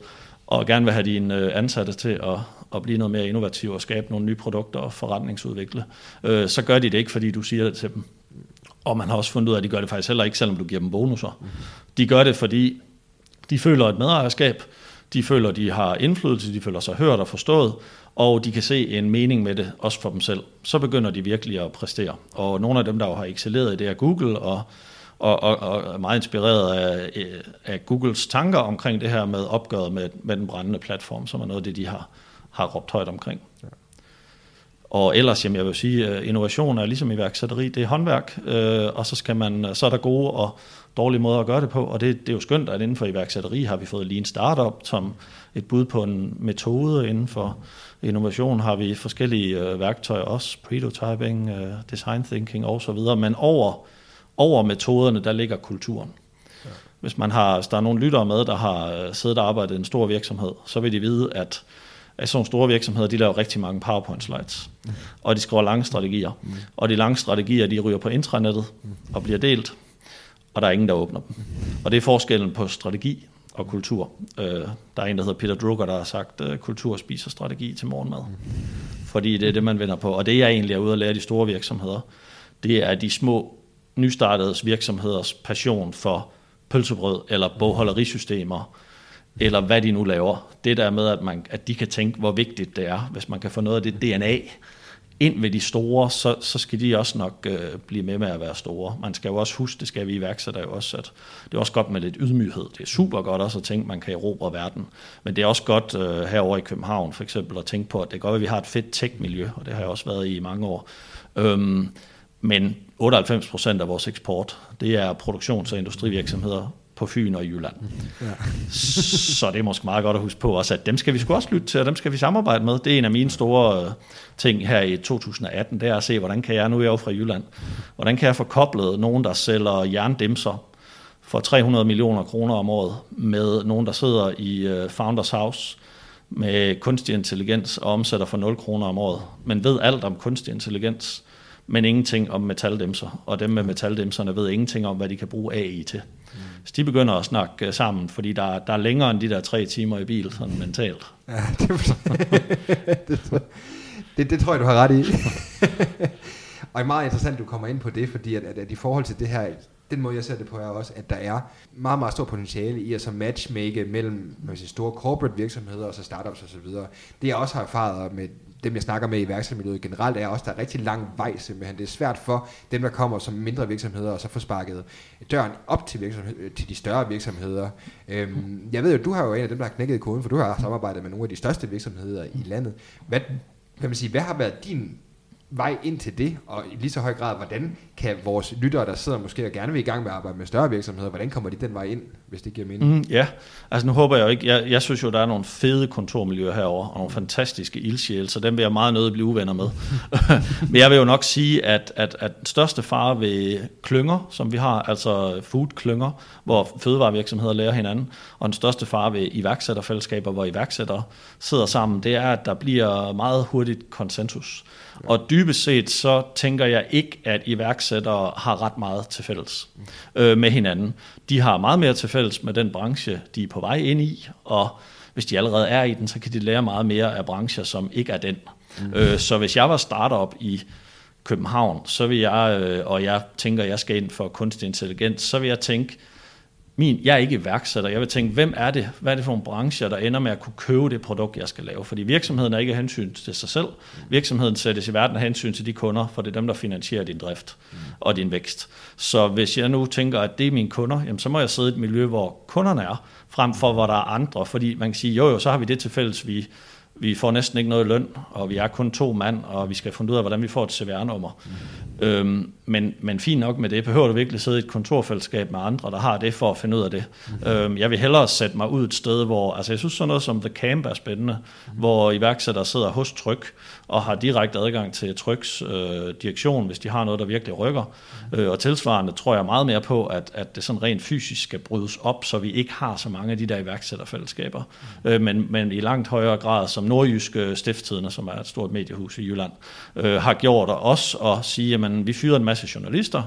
og gerne vil have dine ansatte til at, at blive noget mere innovativ og skabe nogle nye produkter og forretningsudvikle, øh, så gør de det ikke, fordi du siger det til dem. Og man har også fundet ud af, at de gør det faktisk heller ikke, selvom du giver dem bonusser. De gør det, fordi de føler et medejerskab, de føler, de har indflydelse, de føler sig hørt og forstået, og de kan se en mening med det, også for dem selv. Så begynder de virkelig at præstere. Og nogle af dem, der jo har excelleret i det, er Google, og, og, og, og er meget inspireret af, af Googles tanker omkring det her med opgøret med, med den brændende platform, som er noget af det, de har, har råbt højt omkring. Ja. Og ellers, jamen jeg vil sige, at innovation er ligesom iværksætteri, det er håndværk, øh, og så, skal man, så er der gode og dårlige måder at gøre det på, og det, det er jo skønt, at inden for iværksætteri har vi fået Lean Startup som et bud på en metode. Inden for innovation har vi forskellige øh, værktøjer også, prototyping, øh, design thinking osv., men over, over metoderne, der ligger kulturen. Hvis man har, hvis der er nogle lyttere med, der har øh, siddet og arbejdet i en stor virksomhed, så vil de vide, at at sådan store virksomheder, de laver rigtig mange PowerPoint slides, mm. og de skriver lange strategier. Mm. Og de lange strategier, de ryger på intranettet mm. og bliver delt, og der er ingen, der åbner dem. Og det er forskellen på strategi og kultur. Øh, der er en, der hedder Peter Drucker, der har sagt, øh, kultur spiser strategi til morgenmad. Fordi det er det, man vender på. Og det jeg egentlig er ude at lære de store virksomheder, det er de små nystartede virksomheders passion for pølsebrød eller bogholderisystemer, eller hvad de nu laver. Det der med, at, man, at de kan tænke, hvor vigtigt det er, hvis man kan få noget af det DNA ind ved de store, så, så skal de også nok øh, blive med med at være store. Man skal jo også huske, det skal vi iværksætter jo også, at det er også godt med lidt ydmyghed. Det er super godt også at tænke, at man kan erobre verden. Men det er også godt øh, herover i København for eksempel at tænke på, at det er godt, at vi har et fedt tech-miljø, og det har jeg også været i i mange år. Øhm, men 98 procent af vores eksport, det er produktions- og industrivirksomheder på Fyn og i Jylland. Ja. så det er måske meget godt at huske på også, at dem skal vi sgu også lytte til, og dem skal vi samarbejde med. Det er en af mine store øh, ting her i 2018, det er at se, hvordan kan jeg, nu er jeg jo fra Jylland, hvordan kan jeg få koblet nogen, der sælger jerndimser for 300 millioner kroner om året, med nogen, der sidder i uh, Founders House med kunstig intelligens og omsætter for 0 kroner om året, men ved alt om kunstig intelligens, men ingenting om metaldæmser, og dem med metaldæmserne ved ingenting om, hvad de kan bruge AI til. Mm. Så de begynder at snakke øh, sammen, fordi der, der er længere end de der tre timer i bil, sådan mentalt. Ja, det, det, det, det tror jeg, du har ret i. og det er meget interessant, at du kommer ind på det, fordi at, at, at i forhold til det her, den måde jeg ser det på er også, at der er meget, meget stor potentiale i at så matchmake mellem man sige, store corporate virksomheder og så startups osv. Det jeg også har erfaret med dem, jeg snakker med i iværksættermiljøet generelt, er også, der er rigtig lang vej simpelthen. Det er svært for dem, der kommer som mindre virksomheder, og så får sparket døren op til, virksomhed, øh, til de større virksomheder. Øhm, jeg ved jo, du har jo en af dem, der har knækket koden, for du har samarbejdet med nogle af de største virksomheder i landet. Hvad, kan man sige, hvad har været din vej ind til det, og i lige så høj grad, hvordan kan vores lyttere, der sidder måske og gerne vil i gang med at arbejde med større virksomheder, hvordan kommer de den vej ind, hvis det giver mening? Mm, ja, altså nu håber jeg jo ikke, jeg, jeg synes jo, der er nogle fede kontormiljøer herover og nogle fantastiske ildsjæle, så dem vil jeg meget nødt blive uvenner med. Men jeg vil jo nok sige, at, at, at den største fare ved klynger, som vi har, altså food-klynger, hvor fødevarevirksomheder lærer hinanden, og den største fare ved iværksætterfællesskaber, hvor iværksættere sidder sammen, det er, at der bliver meget hurtigt konsensus. Og dybest set så tænker jeg ikke, at iværksættere har ret meget til fælles øh, med hinanden. De har meget mere til fælles med den branche, de er på vej ind i, og hvis de allerede er i den, så kan de lære meget mere af brancher, som ikke er den. Mm. Øh, så hvis jeg var startup i København, så vil jeg, øh, og jeg tænker, at jeg skal ind for kunstig intelligens, så vil jeg tænke, min, jeg er ikke iværksætter. Jeg vil tænke, hvem er det? Hvad er det for nogle brancher, der ender med at kunne købe det produkt, jeg skal lave? Fordi virksomheden er ikke hensyn til sig selv. Virksomheden sættes i verden af hensyn til de kunder, for det er dem, der finansierer din drift og din vækst. Så hvis jeg nu tænker, at det er mine kunder, jamen, så må jeg sidde i et miljø, hvor kunderne er, frem for hvor der er andre. Fordi man kan sige, jo jo, så har vi det til fælles, vi vi får næsten ikke noget løn, og vi er kun to mand, og vi skal finde ud af, hvordan vi får et CVR-nummer. Mm. Øhm, men, men fint nok med det. Behøver du virkelig sidde i et kontorfællesskab med andre, der har det for at finde ud af det? Mm. Øhm, jeg vil hellere sætte mig ud et sted, hvor, altså jeg synes sådan noget som The Camp er spændende, mm. hvor iværksættere sidder hos Tryk, og har direkte adgang til Tryks øh, direktion, hvis de har noget, der virkelig rykker. Øh, og tilsvarende tror jeg meget mere på, at, at det sådan rent fysisk skal brydes op, så vi ikke har så mange af de der iværksætterfællesskaber. Mm. Øh, men, men i langt højere grad, som Nordjyske Stifttidene, som er et stort mediehus i Jylland, øh, har gjort, og os at sige, at vi fyrer en masse journalister.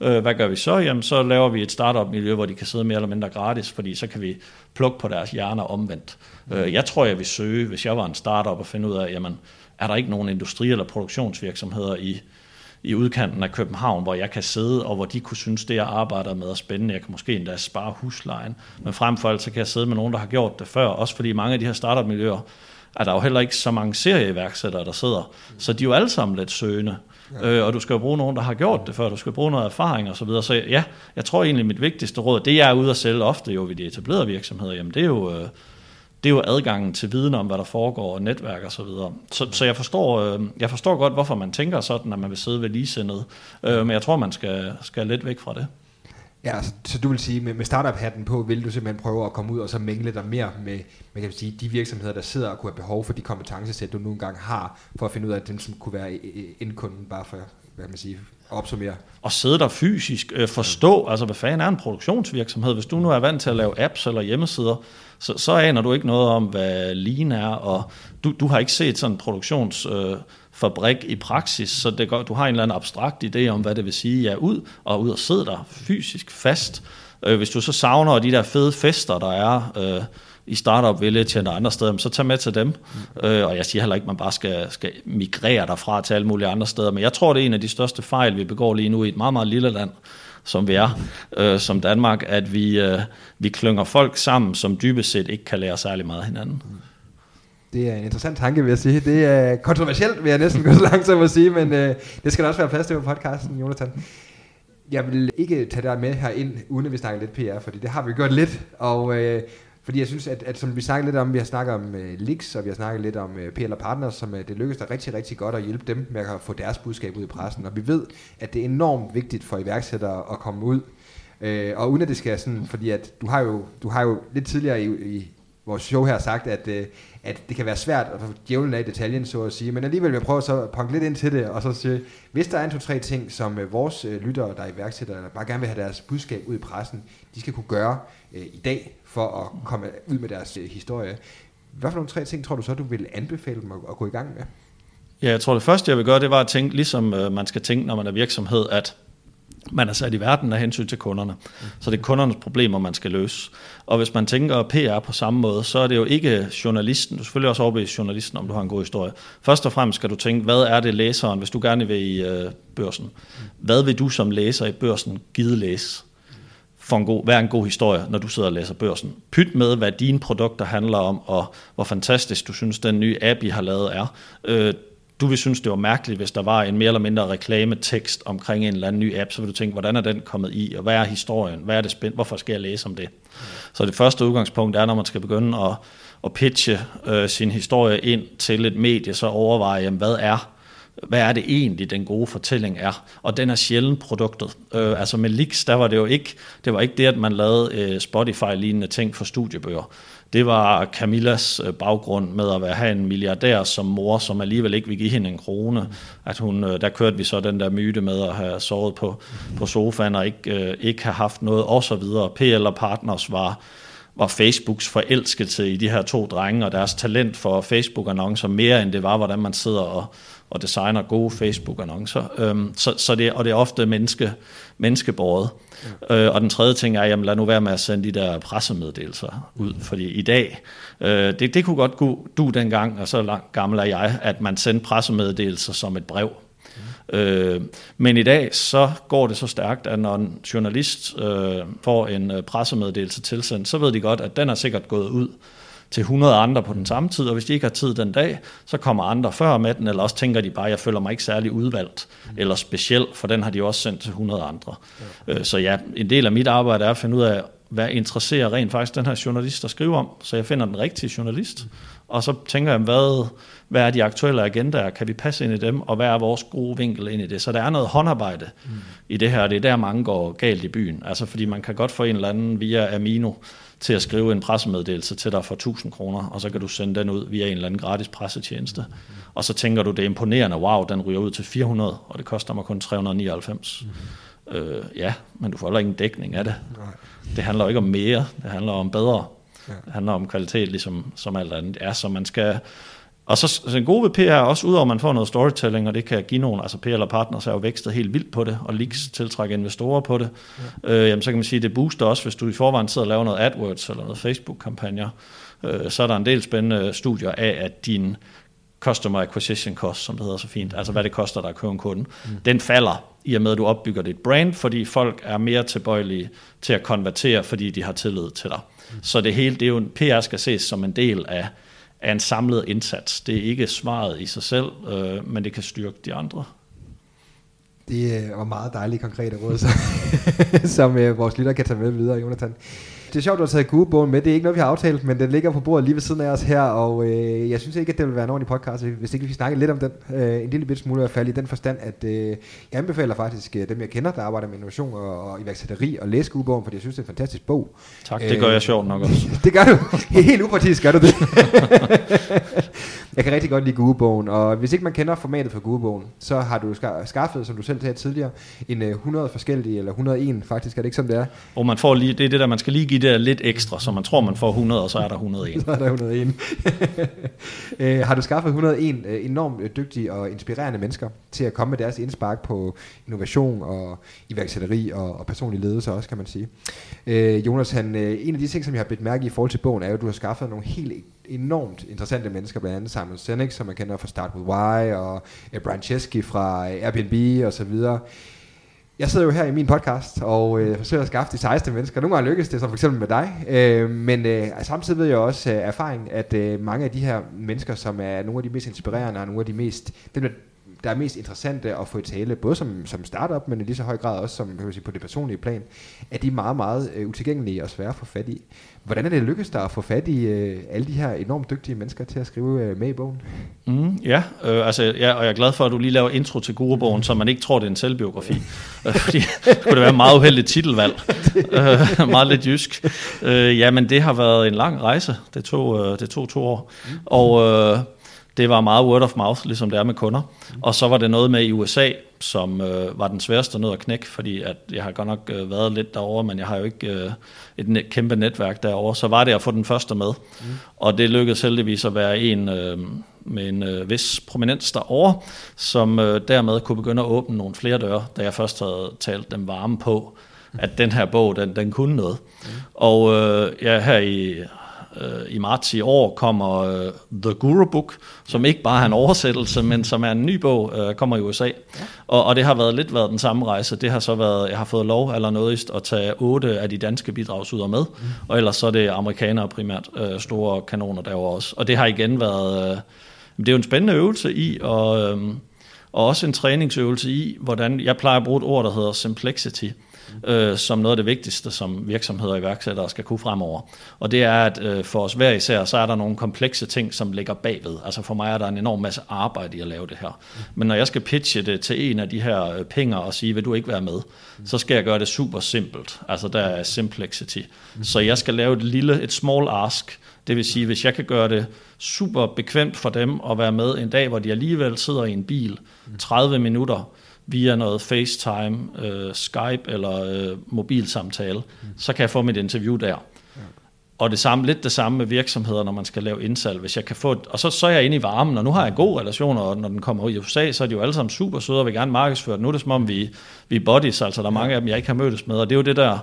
Øh, hvad gør vi så? Jamen, så laver vi et startup-miljø, hvor de kan sidde mere eller mindre gratis, fordi så kan vi plukke på deres hjerner omvendt. Øh, jeg tror, jeg vil søge, hvis jeg var en startup, og finde ud af, jamen, er der ikke nogen industri- eller produktionsvirksomheder i, i udkanten af København, hvor jeg kan sidde, og hvor de kunne synes, det jeg arbejder med er spændende. Jeg kan måske endda spare huslejen. Men frem for alt, så kan jeg sidde med nogen, der har gjort det før. Også fordi mange af de her startup-miljøer, er der jo heller ikke så mange serieværksættere, der sidder. Så de er jo alle sammen lidt søgende. Ja. Øh, og du skal jo bruge nogen, der har gjort det før. Du skal bruge noget erfaring og så videre. Så ja, jeg tror egentlig, mit vigtigste råd, det jeg er ude at sælge ofte jo ved de etablerede virksomheder, jamen det er jo... Øh, det er jo adgangen til viden om, hvad der foregår, og netværk og så videre. Så, så jeg, forstår, øh, jeg forstår godt, hvorfor man tænker sådan, at man vil sidde ved ligesindet. Øh, men jeg tror, man skal, skal lidt væk fra det. Ja, så, så du vil sige, med, med startup-hatten på, vil du simpelthen prøve at komme ud og så mingle dig mere med man kan sige, de virksomheder, der sidder og kunne have behov for de kompetencesæt, du nu engang har, for at finde ud af, at som kunne være indkunden, bare for hvad man sige, opsummere. Og sidde der fysisk, øh, forstå, altså hvad fanden er en produktionsvirksomhed? Hvis du nu er vant til at lave apps eller hjemmesider, så, så aner du ikke noget om, hvad lean er, og du, du har ikke set sådan en produktionsfabrik øh, i praksis, så det går, du har en eller anden abstrakt idé om, hvad det vil sige, ja, ud og ud og sidde der fysisk fast. Øh, hvis du så savner de der fede fester, der er øh, i Startup Village eller andre steder, så tag med til dem. Mm. Øh, og jeg siger heller ikke, at man bare skal, skal migrere derfra til alle mulige andre steder, men jeg tror, det er en af de største fejl, vi begår lige nu i et meget, meget lille land, som vi er, øh, som Danmark, at vi, øh, vi klynger folk sammen, som dybest set ikke kan lære særlig meget af hinanden. Det er en interessant tanke, vil jeg sige. Det er kontroversielt, vil jeg næsten gå så langt som at sige, men øh, det skal der også være plads til på podcasten, Jonathan. Jeg vil ikke tage dig med her ind, uden at vi snakker lidt PR, fordi det har vi gjort lidt, og øh, fordi jeg synes, at, at som vi snakker lidt om, vi har snakket om uh, Lix, og vi har snakket lidt om øh, uh, PL Partners, som uh, det lykkedes der rigtig, rigtig godt at hjælpe dem med at få deres budskab ud i pressen. Og vi ved, at det er enormt vigtigt for iværksættere at komme ud. Uh, og uden at det skal sådan, fordi at du har jo, du har jo lidt tidligere i, i vores show her sagt, at, uh, at det kan være svært at få djævlen af i detaljen, så at sige. Men alligevel vil jeg prøve så at punke lidt ind til det, og så sige, hvis der er en to-tre ting, som uh, vores uh, lyttere, der er iværksættere, der bare gerne vil have deres budskab ud i pressen, de skal kunne gøre uh, i dag, for at komme ud med deres øh, historie. Hvad for nogle tre ting tror du så, du vil anbefale dem at, at gå i gang med? Ja, jeg tror det første, jeg vil gøre, det var at tænke, ligesom øh, man skal tænke, når man er virksomhed, at man er sat i verden af hensyn til kunderne. Så det er kundernes problemer, man skal løse. Og hvis man tænker PR på samme måde, så er det jo ikke journalisten. Du skal selvfølgelig også overbevise journalisten, om du har en god historie. Først og fremmest skal du tænke, hvad er det læseren, hvis du gerne vil i øh, børsen? Hvad vil du som læser i børsen give læse? For en god, hvad er en god historie, når du sidder og læser børsen. Pyt med, hvad dine produkter handler om, og hvor fantastisk du synes, den nye app, I har lavet er. Øh, du vil synes, det var mærkeligt, hvis der var en mere eller mindre reklametekst omkring en eller anden ny app, så vil du tænke, hvordan er den kommet i, og hvad er historien, hvad er det spændt, hvorfor skal jeg læse om det? Så det første udgangspunkt er, når man skal begynde at, at pitche øh, sin historie ind til et medie, så overveje, jamen, hvad er hvad er det egentlig, den gode fortælling er? Og den er sjældent produktet. Øh, altså med Lix, der var det jo ikke, det var ikke det, at man lavede øh, Spotify-lignende ting for studiebøger. Det var Camillas øh, baggrund med at være, have en milliardær som mor, som alligevel ikke vil give hende en krone. At hun, øh, der kørte vi så den der myte med at have sovet på, på sofaen og ikke, øh, ikke have haft noget osv. PL og Partners var var Facebooks forelskelse i de her to drenge og deres talent for Facebook-annoncer mere end det var, hvordan man sidder og, og designer gode Facebook-annoncer. Øhm, så, så det, og det er ofte menneske, menneskebåret. Ja. Øh, og den tredje ting er, jamen lad nu være med at sende de der pressemeddelelser ud, fordi i dag, øh, det, det kunne godt gå du dengang, og så langt gammel er jeg, at man sendte pressemeddelelser som et brev. Øh, men i dag så går det så stærkt, at når en journalist øh, får en øh, pressemeddelelse tilsendt, så ved de godt, at den er sikkert gået ud til 100 andre på den samme tid, og hvis de ikke har tid den dag, så kommer andre før med den, eller også tænker de bare, jeg føler mig ikke særlig udvalgt, mm. eller speciel, for den har de også sendt til 100 andre. Ja. Øh, så ja, en del af mit arbejde er at finde ud af, hvad interesserer rent faktisk den her journalist at skrive om, så jeg finder den rigtige journalist, og så tænker jeg, hvad, hvad er de aktuelle agendaer, kan vi passe ind i dem, og hvad er vores gode vinkel ind i det. Så der er noget håndarbejde mm. i det her, og det er der mange går galt i byen. Altså fordi man kan godt få en eller anden via Amino til at skrive en pressemeddelelse til dig for 1000 kroner, og så kan du sende den ud via en eller anden gratis pressetjeneste. Og så tænker du, det er imponerende, wow, den ryger ud til 400, og det koster mig kun 399. Mm. Øh, ja, men du får heller ingen dækning af det. Nej. Det handler ikke om mere, det handler om bedre. Ja. Det handler om kvalitet, ligesom som alt andet er, så man skal og så, så en god ved PR er også, udover at man får noget storytelling, og det kan give nogen, altså PR eller partners er jo vækstet helt vildt på det, og leaks tiltrækker investorer på det, ja. øh, jamen, så kan man sige, at det booster også, hvis du i forvejen sidder og laver noget AdWords eller noget Facebook-kampagner, øh, så er der en del spændende studier af, at din customer acquisition cost, som det hedder så fint, altså hvad det koster dig at købe en kunde, mm. den falder i og med, at du opbygger dit brand, fordi folk er mere tilbøjelige til at konvertere, fordi de har tillid til dig. Mm. Så det hele, det er jo PR skal ses som en del af er en samlet indsats. Det er ikke svaret i sig selv, øh, men det kan styrke de andre. Det øh, var meget dejlige konkrete råd, som, som øh, vores lytter kan tage med videre, Jonathan det er sjovt, du har taget Google med. Det er ikke noget, vi har aftalt, men den ligger på bordet lige ved siden af os her, og øh, jeg synes ikke, at det vil være en ordentlig podcast, hvis ikke vi snakker lidt om den. Øh, en lille bit smule i hvert fald i den forstand, at øh, jeg anbefaler faktisk øh, dem, jeg kender, der arbejder med innovation og, og iværksætteri, og læse Google, fordi jeg synes, det er en fantastisk bog. Tak, det gør jeg sjovt nok også. det gør du. Helt upartisk gør du det. jeg kan rigtig godt lide Google-bogen, og hvis ikke man kender formatet for Google-bogen, så har du skaffet, som du selv sagde tidligere, en 100 øh, forskellige, eller 101 faktisk, er det ikke som det er? Og man får lige, det er det der, man skal lige give der lidt ekstra, så man tror, man får 100, og så er der 101. så er der 101. øh, har du skaffet 101 øh, enormt øh, dygtige og inspirerende mennesker til at komme med deres indspark på innovation og iværksætteri og, og personlig ledelse også, kan man sige. Øh, Jonas, han, øh, en af de ting, som jeg har blivet mærke i i forhold til bogen, er jo, at du har skaffet nogle helt enormt interessante mennesker, blandt andet Simon Sinek, som man kender fra Start With Why, og Brian Chesky fra Airbnb og så videre jeg sidder jo her i min podcast og øh, forsøger at skaffe de 16 mennesker. Nogle gange lykkes det, som for eksempel med dig. Øh, men øh, samtidig ved jeg også øh, erfaring, at øh, mange af de her mennesker, som er nogle af de mest inspirerende og nogle af de mest, dem, der, er mest interessante at få i tale, både som, som startup, men i lige så høj grad også som, kan man sige, på det personlige plan, at de er meget, meget øh, utilgængelige og svære at få fat i. Hvordan er det lykkedes dig at få fat i øh, alle de her enormt dygtige mennesker til at skrive øh, med i bogen? Mm, ja, øh, altså, ja, og jeg er glad for, at du lige laver intro til Gurebogen, så man ikke tror, det er en selvbiografi. Øh, fordi det kunne det være meget uheldigt titelvalg. øh, meget lidt jysk. Øh, ja, men det har været en lang rejse. Det tog, øh, det tog to år. Mm. Og... Øh, det var meget word of mouth, ligesom det er med kunder. Og så var det noget med i USA, som øh, var den sværeste nød at knække, fordi at jeg har godt nok øh, været lidt derovre, men jeg har jo ikke øh, et net, kæmpe netværk derovre. Så var det at få den første med. Mm. Og det lykkedes heldigvis at være en øh, med en øh, vis prominens derovre, som øh, dermed kunne begynde at åbne nogle flere døre, da jeg først havde talt dem varme på, at den her bog, den, den kunne noget. Mm. Og øh, ja, her i øh, i marts i år kommer øh, The Guru Book, som ikke bare er en oversættelse, men som er en ny bog, øh, kommer i USA. Ja. Og, og det har været lidt været den samme rejse. Det har så været, jeg har fået lov eller noget at tage otte af de danske bidragsyder med, mm. og ellers så er det amerikanere primært, øh, store kanoner derovre også. Og det har igen været, øh, det er jo en spændende øvelse i, og, øh, og også en træningsøvelse i, hvordan, jeg plejer at bruge et ord, der hedder simplicity øh, som noget af det vigtigste, som virksomheder og iværksættere skal kunne fremover. Og det er, at øh, for os hver især, så er der nogle komplekse ting, som ligger bagved. Altså for mig er der en enorm masse arbejde i at lave det her. Men når jeg skal pitche det til en af de her øh, penger penge og sige, vil du ikke være med, så skal jeg gøre det super simpelt. Altså der er simplicity. Så jeg skal lave et lille, et small ask, det vil sige, hvis jeg kan gøre det super bekvemt for dem at være med en dag, hvor de alligevel sidder i en bil 30 minutter via noget FaceTime, øh, Skype eller øh, mobilsamtale, mm. så kan jeg få mit interview der. Ja. Og det samme, lidt det samme med virksomheder, når man skal lave indsalg. Hvis jeg kan få, og så, så er jeg inde i varmen, og nu har jeg gode relationer, og når den kommer ud i USA, så er de jo alle sammen super søde og vil gerne markedsføre Nu er det som om, vi, vi er buddies, altså der er mange af dem, jeg ikke har mødtes med, og det er jo det der,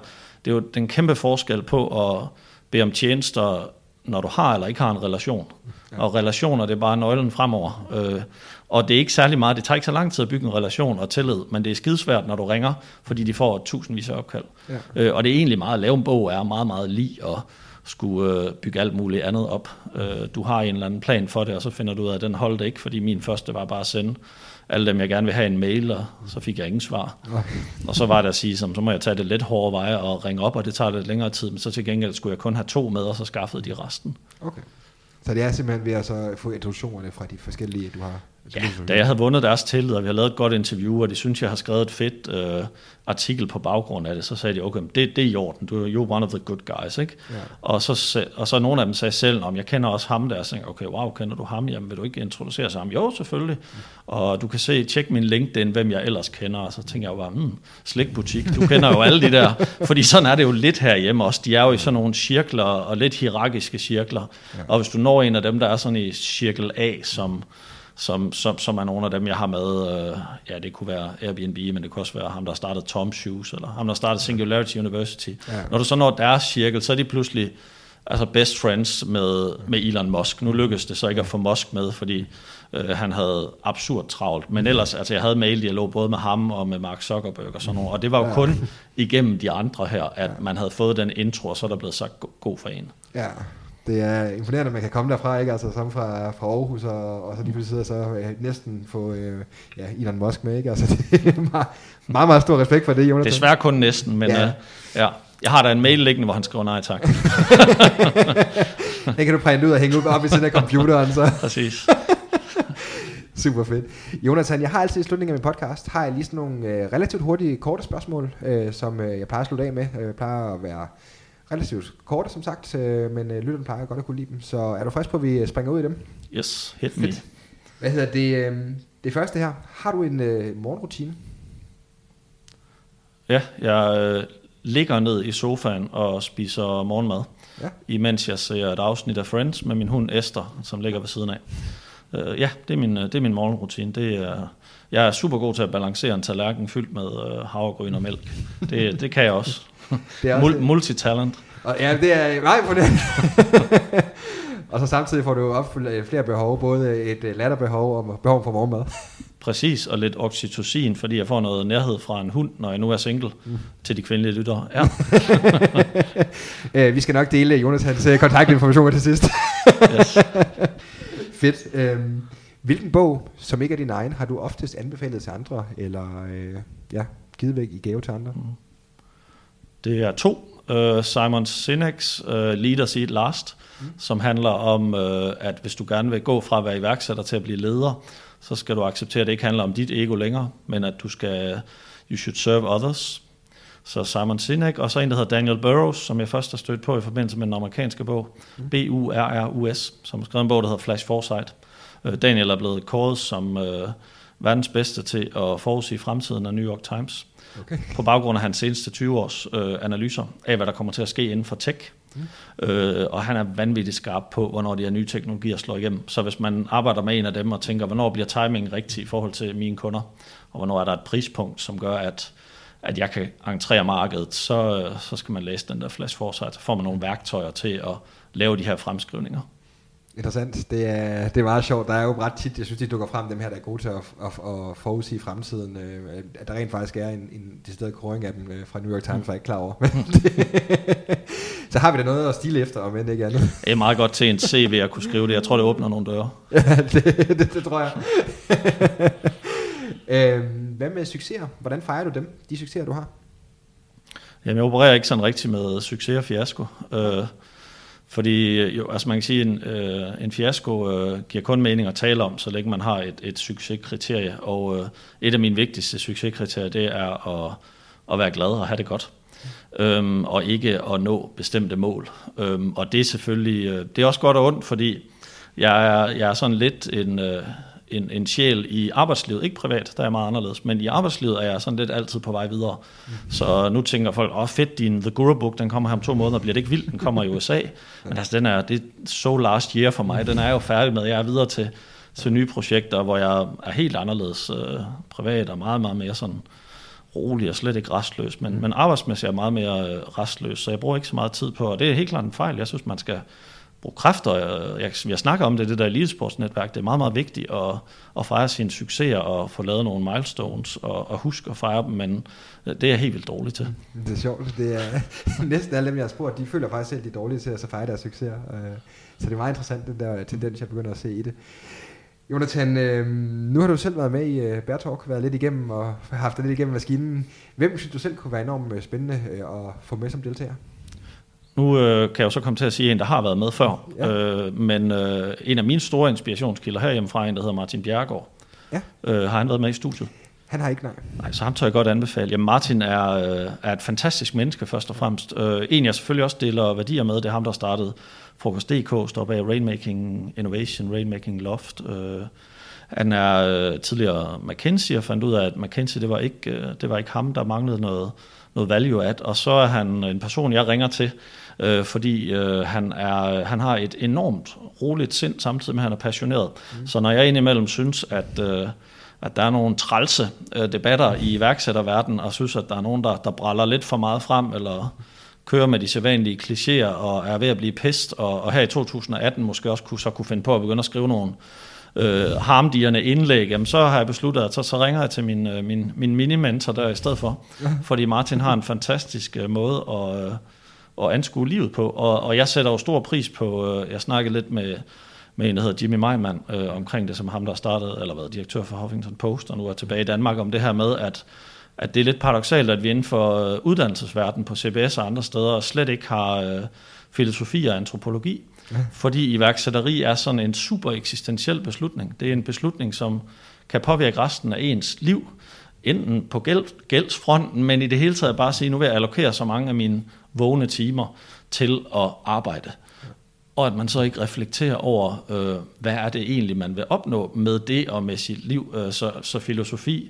det er jo den kæmpe forskel på at bede om tjenester når du har eller ikke har en relation. Ja. Og relationer, det er bare nøglen fremover. Øh, og det er ikke særlig meget, det tager ikke så lang tid at bygge en relation og tillid, men det er skidesvært, når du ringer, fordi de får tusindvis af opkald. Ja. Øh, og det er egentlig meget, at lave en bog er meget, meget lige at skulle øh, bygge alt muligt andet op. Øh, du har en eller anden plan for det, og så finder du ud af, at den holdt ikke, fordi min første var bare at sende alle dem, jeg gerne vil have en mail, og så fik jeg ingen svar. Og så var det at sige, som, så må jeg tage det lidt hårdere veje og ringe op, og det tager lidt længere tid, men så til gengæld skulle jeg kun have to med, og så skaffede de resten. Okay. Så det er simpelthen ved at så få introduktionerne fra de forskellige, du har Ja, da jeg havde vundet deres tillid, og vi har lavet et godt interview, og de synes, jeg har skrevet et fedt øh, artikel på baggrund af det, så sagde de, okay, det, det er i orden, du er one of the good guys, ikke? Ja. Og, så, og så nogle af dem sagde selv, om jeg kender også ham der, og tænkte, okay, wow, kender du ham? Jamen, vil du ikke introducere sig ham? Jo, selvfølgelig. Mm. Og du kan se, tjek min LinkedIn, hvem jeg ellers kender, og så tænker jeg jo bare, hmm, slikbutik, du kender jo alle de der, fordi sådan er det jo lidt herhjemme også, de er jo i sådan nogle cirkler, og lidt hierarkiske cirkler, ja. og hvis du når en af dem, der er sådan i cirkel A, som som, som, som er nogle af dem, jeg har med. Øh, ja, det kunne være Airbnb, men det kunne også være ham, der startede Tom Shoes, eller ham, der startede Singularity University. Ja. Når du så når deres cirkel, så er de pludselig altså best friends med, med Elon Musk. Nu lykkedes det så ikke at få Musk med, fordi øh, han havde absurd travlt. Men ellers, altså jeg havde mail-dialog både med ham og med Mark Zuckerberg og sådan noget, og det var jo kun igennem de andre her, at man havde fået den intro, og så er der blevet sagt god for en. Ja, det er imponerende, at man kan komme derfra, ikke? Altså sammen fra, fra Aarhus, og, og så lige pludselig så øh, næsten få øh, ja, Elon Musk med, ikke? Altså det er meget, meget, meget stor respekt for det, Jonathan. Desværre kun næsten, men ja. Øh, ja. Jeg har da en mail liggende, hvor han skriver nej tak. den kan du printe ud og hænge ud op i siden af computeren. Så. Præcis. Super fedt. Jonathan, jeg har altid i slutningen af min podcast, har jeg lige sådan nogle øh, relativt hurtige, korte spørgsmål, øh, som øh, jeg plejer at slutte af med. Jeg øh, plejer at være relativt korte, som sagt, øh, men øh, lytterne plejer godt at kunne lide dem. Så er du frisk på, at vi springer ud i dem? Yes, hit me. Fedt. Hvad hedder det? Øh, det første her. Har du en øh, morgenrutine? Ja, jeg øh, ligger ned i sofaen og spiser morgenmad, ja. imens jeg ser et afsnit af Friends med min hund Esther, som ligger ved siden af. Øh, ja, det er min, det er min morgenrutine. Det er, jeg er super god til at balancere en tallerken fyldt med øh, havregryn og mælk. Det, det kan jeg også. Det er Mul- multitalent. Og, ja, det er nej på det. og så samtidig får du opfyldt flere behov, både et øh, latterbehov og behov for morgenmad. Præcis, og lidt oxytocin, fordi jeg får noget nærhed fra en hund, når jeg nu er single, mm. til de kvindelige lyttere. Ja. øh, vi skal nok dele Jonathans kontaktinformationer til sidst. yes. Fedt. Øhm, hvilken bog, som ikke er din egen, har du oftest anbefalet til andre, eller øh, ja, givet væk i gave til andre? Mm. Det er to. Uh, Simon Sinek's uh, Leaders Eat Last, mm. som handler om, uh, at hvis du gerne vil gå fra at være iværksætter til at blive leder, så skal du acceptere, at det ikke handler om dit ego længere, men at du skal, you should serve others. Så Simon Sinek, og så en, der hedder Daniel Burrows, som jeg først har stødt på i forbindelse med den amerikanske bog, mm. B-U-R-R-U-S, som har skrevet en bog, der hedder Flash Foresight. Uh, Daniel er blevet kåret som uh, verdens bedste til at forudsige fremtiden af New York Times okay. på baggrund af hans seneste 20 års øh, analyser af, hvad der kommer til at ske inden for tech. Mm. Øh, og han er vanvittigt skarp på, hvornår de her nye teknologier slår igennem. Så hvis man arbejder med en af dem og tænker, hvornår bliver timingen rigtig i forhold til mine kunder, og hvornår er der et prispunkt, som gør, at, at jeg kan entrere markedet, så, så skal man læse den der Flash Foresight, så får man nogle værktøjer til at lave de her fremskrivninger. Interessant. Det er, det er meget sjovt. Der er jo ret tit, jeg synes, de dukker frem, dem her, der er gode til at, at, at forudsige fremtiden. Øh, at der rent faktisk er en, en decideret kåring af dem øh, fra New York Times, var jeg ikke klar over. så har vi da noget at stile efter, om end ikke andet. Det er meget godt til en CV at kunne skrive det. Jeg tror, det åbner nogle døre. ja, det, det, det tror jeg. øhm, hvad med succeser? Hvordan fejrer du dem, de succeser, du har? Jamen, jeg opererer ikke sådan rigtig med succes og fiasko. Øh, fordi øh, jo, altså man kan sige, en, øh, en fiasko øh, giver kun mening at tale om, så længe man har et, et succeskriterie. Og øh, et af mine vigtigste succeskriterier, det er at, at være glad og have det godt. Øhm, og ikke at nå bestemte mål. Øhm, og det er selvfølgelig, øh, det er også godt og ondt, fordi jeg er, jeg er sådan lidt en, øh, en, en sjæl i arbejdslivet, ikke privat, der er jeg meget anderledes, men i arbejdslivet er jeg sådan lidt altid på vej videre. Mm. Så nu tænker folk, åh fedt, din The Guru Book, den kommer her om to måneder, bliver det ikke vildt, den kommer i USA. Men altså, den er, det er so last year for mig, den er jeg jo færdig med, jeg er videre til, til nye projekter, hvor jeg er helt anderledes øh, privat og meget, meget mere sådan rolig og slet ikke restløs, men, mm. men arbejdsmæssigt er jeg meget mere øh, restløs, så jeg bruger ikke så meget tid på, og det er helt klart en fejl. Jeg synes, man skal bruge kræfter. Jeg, jeg snakker om det, det der elitesportsnetværk. Det er meget, meget vigtigt at, at fejre sine succeser og få lavet nogle milestones og, og huske at fejre dem, men øh, det er jeg helt vildt dårlig til. Det er sjovt. Det er næsten alle dem, jeg har spurgt, de føler faktisk selv, de er dårlige til at fejre deres succeser. Øh, så det er meget interessant, den der tendens, jeg begynder at se i det. Jonathan, øh, nu har du selv været med i øh, uh, Bear været lidt igennem og haft det lidt igennem maskinen. Hvem synes du selv kunne være enormt spændende uh, at få med som deltager? Nu øh, kan jeg jo så komme til at sige en, der har været med før, ja. øh, men øh, en af mine store inspirationskilder herhjemmefra, en der hedder Martin Bjergård, ja. øh, har han været med i studiet? Han har ikke, nej. Nej, så ham tør jeg godt anbefale. Jamen Martin er, øh, er et fantastisk menneske først og fremmest. Øh, en jeg selvfølgelig også deler værdier med, det er ham, der startede Frokost.dk, står bag Rainmaking Innovation, Rainmaking Loft. Øh, han er øh, tidligere McKinsey og fandt ud af, at McKinsey, det var ikke, øh, det var ikke ham, der manglede noget, noget value at. Og så er han en person, jeg ringer til, øh, fordi øh, han, er, han har et enormt roligt sind, samtidig med, at han er passioneret. Mm. Så når jeg indimellem synes, at... Øh, at der er nogle trælse øh, debatter i iværksætterverdenen, og synes, at der er nogen, der, der bræller lidt for meget frem, eller kører med de sædvanlige klichéer, og er ved at blive pest, og, og her i 2018 måske også kunne, så kunne finde på at begynde at skrive nogle øh, harmdierne indlæg, jamen så har jeg besluttet, at så, så ringer jeg til min, øh, min, min mini-mentor der i stedet for, fordi Martin har en fantastisk øh, måde at, øh, at anskue livet på, og, og jeg sætter jo stor pris på, øh, jeg snakkede lidt med med en, der hedder Jimmy Meiman, øh, omkring det, som ham, der startede, eller været direktør for Huffington Post, og nu er tilbage i Danmark, om det her med, at, at det er lidt paradoxalt, at vi inden for øh, uddannelsesverdenen på CBS og andre steder slet ikke har øh, filosofi og antropologi, ja. fordi iværksætteri er sådan en super eksistentiel beslutning. Det er en beslutning, som kan påvirke resten af ens liv, enten på gæld, gældsfronten, men i det hele taget bare sige, nu vil jeg allokere så mange af mine vågne timer til at arbejde og at man så ikke reflekterer over, øh, hvad er det egentlig, man vil opnå med det og med sit liv. Øh, så, så filosofi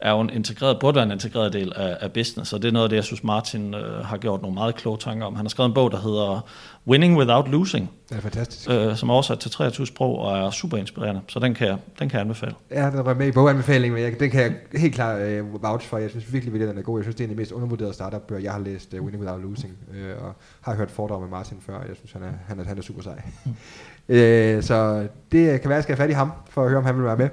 er jo en integreret, burde være en integreret del af, af business, og det er noget af det, jeg synes, Martin øh, har gjort nogle meget kloge tanker om. Han har skrevet en bog, der hedder Winning Without Losing. Det er fantastisk. Øh, som er oversat til 23 sprog og er super inspirerende, så den kan jeg, den kan jeg anbefale. Ja, den var med i boganbefalingen, men jeg, den kan jeg helt klart uh, vouch for. Jeg synes virkelig, at den er god. Jeg synes, det er en af de mest undervurderede startup-bøger, jeg har læst, uh, Winning Without Losing, uh, og har hørt foredrag med Martin før. Jeg synes, han er, han er, han er super sej. Uh, så det kan være, at jeg skal have fat i ham, for at høre, om han vil være med.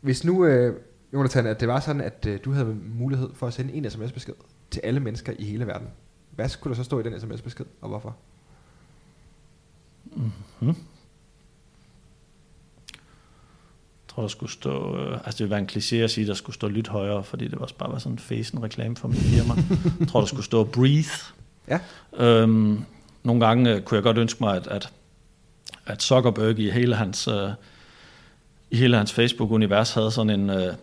Hvis nu... Uh, Jonathan, at det var sådan, at uh, du havde mulighed for at sende en sms-besked til alle mennesker i hele verden. Hvad skulle der så stå i den sms-besked, og hvorfor? Mm-hmm. Jeg tror, der skulle stå... Øh, altså, det ville være en kliché at sige, der skulle stå lidt højere, fordi det var bare var sådan en fæsen reklame for mit firma. jeg tror, der skulle stå breathe. Ja. Øhm, nogle gange øh, kunne jeg godt ønske mig, at, at, at Zuckerberg i hele hans, øh, i hele hans Facebook-univers havde sådan en... Øh,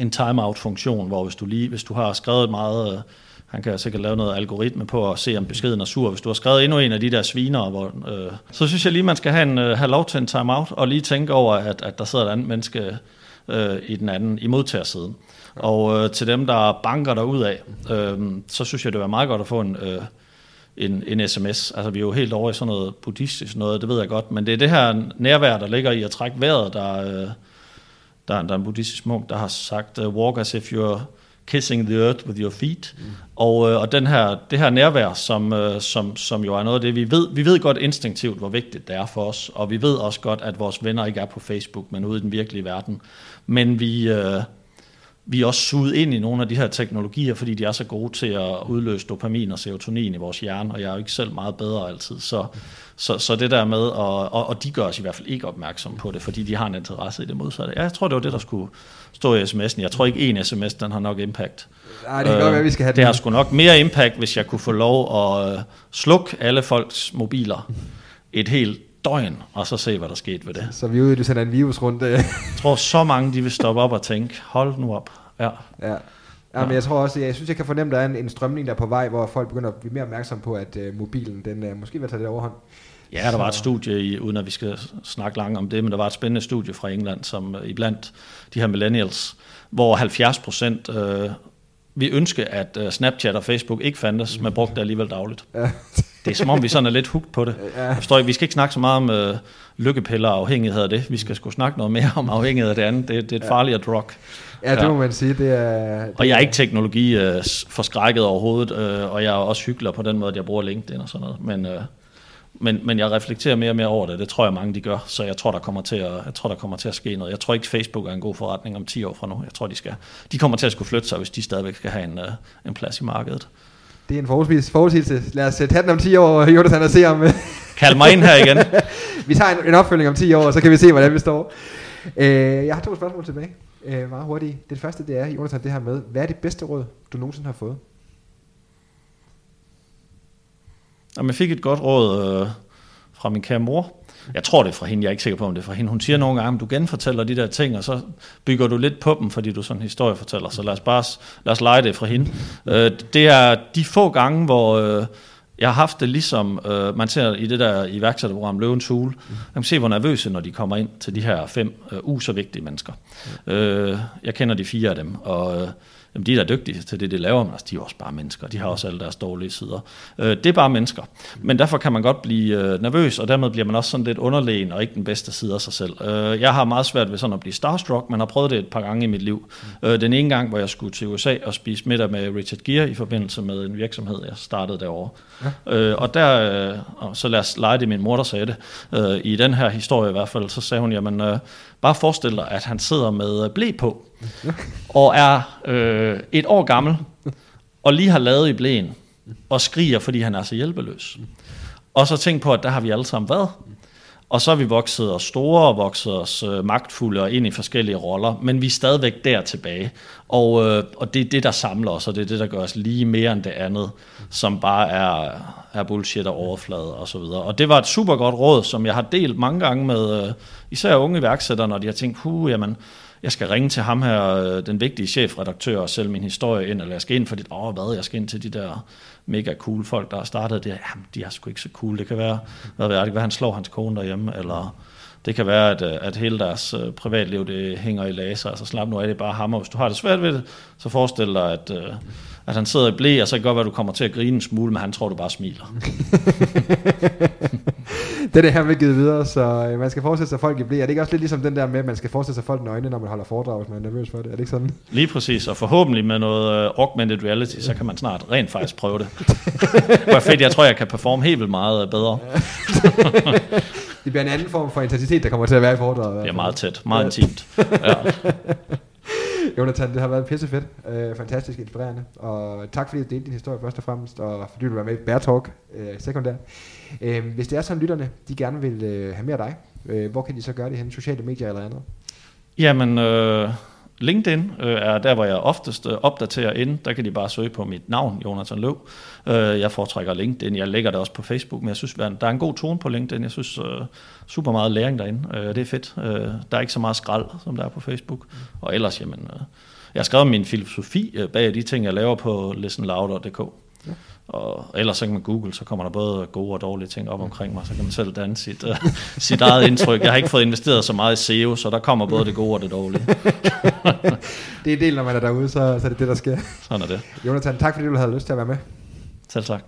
en timeout-funktion, hvor hvis du lige, hvis du har skrevet meget, øh, han kan sikkert lave noget algoritme på at se, om beskeden er sur. Hvis du har skrevet endnu en af de der sviner, hvor, øh, så synes jeg lige, man skal have, en, øh, have lov til en timeout, og lige tænke over, at, at der sidder et andet menneske øh, i den anden, i modtagersiden. Og øh, til dem, der banker der ud af, øh, så synes jeg, det var meget godt at få en, øh, en, en sms. Altså, vi er jo helt over i sådan noget buddhistisk noget, det ved jeg godt, men det er det her nærvær, der ligger i at trække vejret, der, øh, der, der er en buddhistisk munk, der har sagt, uh, walk as if you're kissing the earth with your feet. Mm. Og, uh, og den her, det her nærvær, som, uh, som, som jo er noget af det, vi ved, vi ved godt instinktivt, hvor vigtigt det er for os, og vi ved også godt, at vores venner ikke er på Facebook, men ude i den virkelige verden. Men vi, uh, vi er også suget ind i nogle af de her teknologier, fordi de er så gode til at udløse dopamin og serotonin i vores hjerne, og jeg er jo ikke selv meget bedre altid. Så, så, så det der med, og, og, og de gør os i hvert fald ikke opmærksom på det, fordi de har en interesse i det modsatte. Jeg tror, det var det, der skulle stå i sms'en. Jeg tror ikke, en sms, den har nok impact. Nej, det kan godt være, vi skal have det den. har sgu nok mere impact, hvis jeg kunne få lov at øh, slukke alle folks mobiler et helt døgn, og så se, hvad der skete ved det. Så vi er ude, du sender en virus rundt. øh. Jeg tror, så mange de vil stoppe op og tænke, hold nu op. Ja. Ja. Ja, men jeg tror også, jeg synes, jeg kan fornemme, at der er en, en strømning, der er på vej, hvor folk begynder at blive mere opmærksom på, at uh, mobilen, den uh, måske vil tage lidt overhånd. Ja, der var et Så- studie, i, uden at vi skal snakke langt om det, men der var et spændende studie fra England, som øh, iblandt de her millennials, hvor 70 procent øh, vi ønske, at øh, Snapchat og Facebook ikke fandtes, men brugte det alligevel dagligt. Ja. Det er som om, vi sådan er lidt hooked på det. Jeg forstår ikke, vi skal ikke snakke så meget om øh, lykkepiller og afhængighed af det. Vi skal sgu snakke noget mere om afhængighed af det andet. Det, det er et farligere drug. Ja, det må man sige. Det er, det Og jeg er ikke teknologi øh, forskrækket overhovedet, øh, og jeg er også hyggelig på den måde, at jeg bruger LinkedIn og sådan noget. Men, øh, men, men jeg reflekterer mere og mere over det. Det tror jeg mange de gør. Så jeg tror, der kommer til at, jeg tror, der kommer til at ske noget. Jeg tror ikke, Facebook er en god forretning om 10 år fra nu. Jeg tror, de, skal, de kommer til at skulle flytte sig, hvis de stadigvæk skal have en, øh, en plads i markedet. Det er en forholdsvis forudsigelse. Lad os sætte hatten om 10 år, Jonathan, og se om... Kald mig ind her igen. vi tager en, en opfølging om 10 år, og så kan vi se, hvordan vi står. Øh, jeg har to spørgsmål tilbage. Øh, meget hurtigt. Det første, det er, Jonathan, det her med, hvad er det bedste råd, du nogensinde har fået? Jamen, jeg fik et godt råd øh, fra min kære mor. Jeg tror det er fra hende, jeg er ikke sikker på, om det er fra hende. Hun siger nogle gange, at du genfortæller de der ting, og så bygger du lidt på dem, fordi du sådan en historiefortæller. Så lad os bare lad os lege det fra hende. Øh, det er de få gange, hvor øh, jeg har haft det ligesom, øh, man ser i det der iværksætterprogram Løvens Hule, man kan se, hvor nervøse, når de kommer ind til de her fem øh, uh, så vigtige mennesker. Øh, jeg kender de fire af dem, og øh, Jamen, de er da dygtige til det, de laver, men altså, de er også bare mennesker. De har også alle deres dårlige sider. Øh, det er bare mennesker. Men derfor kan man godt blive øh, nervøs, og dermed bliver man også sådan lidt underlegen, og ikke den bedste side af sig selv. Øh, jeg har meget svært ved sådan at blive starstruck, men har prøvet det et par gange i mit liv. Øh, den ene gang, hvor jeg skulle til USA og spise middag med Richard Gere i forbindelse med en virksomhed, jeg startede derovre. Ja. Øh, og der, øh, og så lad os lege det, min mor der sagde det, øh, i den her historie i hvert fald, så sagde hun, jamen, øh, bare forestil dig, at han sidder med blæ på, og er øh, et år gammel, og lige har lavet i blæen, og skriger, fordi han er så hjælpeløs. Og så tænk på, at der har vi alle sammen været. Og så er vi vokset os store og vokset os øh, magtfulde og ind i forskellige roller, men vi er stadigvæk der tilbage. Og, øh, og det er det, der samler os, og det er det, der gør os lige mere end det andet, som bare er, er bullshit og overflade og så videre. Og det var et super godt råd, som jeg har delt mange gange med øh, især unge iværksættere, når de har tænkt, huh, jamen, jeg skal ringe til ham her, øh, den vigtige chefredaktør, og sælge min historie ind, eller jeg skal ind for dit, åh hvad, jeg skal ind til de der mega cool folk, der har startet det. Jamen, de er sgu ikke så cool. Det kan være, hvad ved jeg, det kan være, han slår hans kone derhjemme, eller det kan være, at, øh, at hele deres øh, privatliv, det hænger i laser, altså slap nu af, det er bare ham, og hvis du har det svært ved det, så forestil dig, at, øh, at han sidder i blæ, og så kan det godt være, at du kommer til at grine en smule, men han tror, du bare smiler. Det er det her med givet videre, så øh, man skal forestille sig folk i blæ. Er det ikke også lidt ligesom den der med, at man skal forestille sig folk nøgne, når man holder foredrag, hvis man er nervøs for det? Er det ikke sådan? Lige præcis, og forhåbentlig med noget uh, augmented reality, så kan man snart rent faktisk prøve det. Hvor fedt, jeg tror, jeg kan performe helt vildt meget øh, bedre. Det bliver en anden form for intensitet, der kommer til at være i foredraget. Det er meget tæt, meget intimt. Ja. Jonathan, det har været pissefedt. Øh, fantastisk inspirerende. Og tak fordi du delte din historie først og fremmest, og fordi du var med i Bear Talk øh, sekundært. Øh, hvis det er sådan, lytterne de gerne vil øh, have mere af dig, øh, hvor kan de så gøre det hen? Sociale medier eller andet? Jamen, øh, LinkedIn øh, er der, hvor jeg oftest øh, opdaterer ind. Der kan de bare søge på mit navn, Jonathan Løv. Øh, jeg foretrækker LinkedIn. Jeg lægger det også på Facebook, men jeg synes, der er en god tone på LinkedIn. Jeg synes, øh, super meget læring derinde. Øh, det er fedt. Øh, der er ikke så meget skrald, som der er på Facebook. Og ellers, jamen, øh, jeg har skrevet min filosofi øh, bag de ting, jeg laver på listenlouder.dk. Og ellers så kan man google, så kommer der både gode og dårlige ting op omkring mig, så kan man selv danne sit, uh, sit eget indtryk. Jeg har ikke fået investeret så meget i SEO, så der kommer både det gode og det dårlige. Det er del, når man er derude, så, så er det det, der sker. Sådan er det. Jonathan, tak fordi du havde lyst til at være med. Selv tak.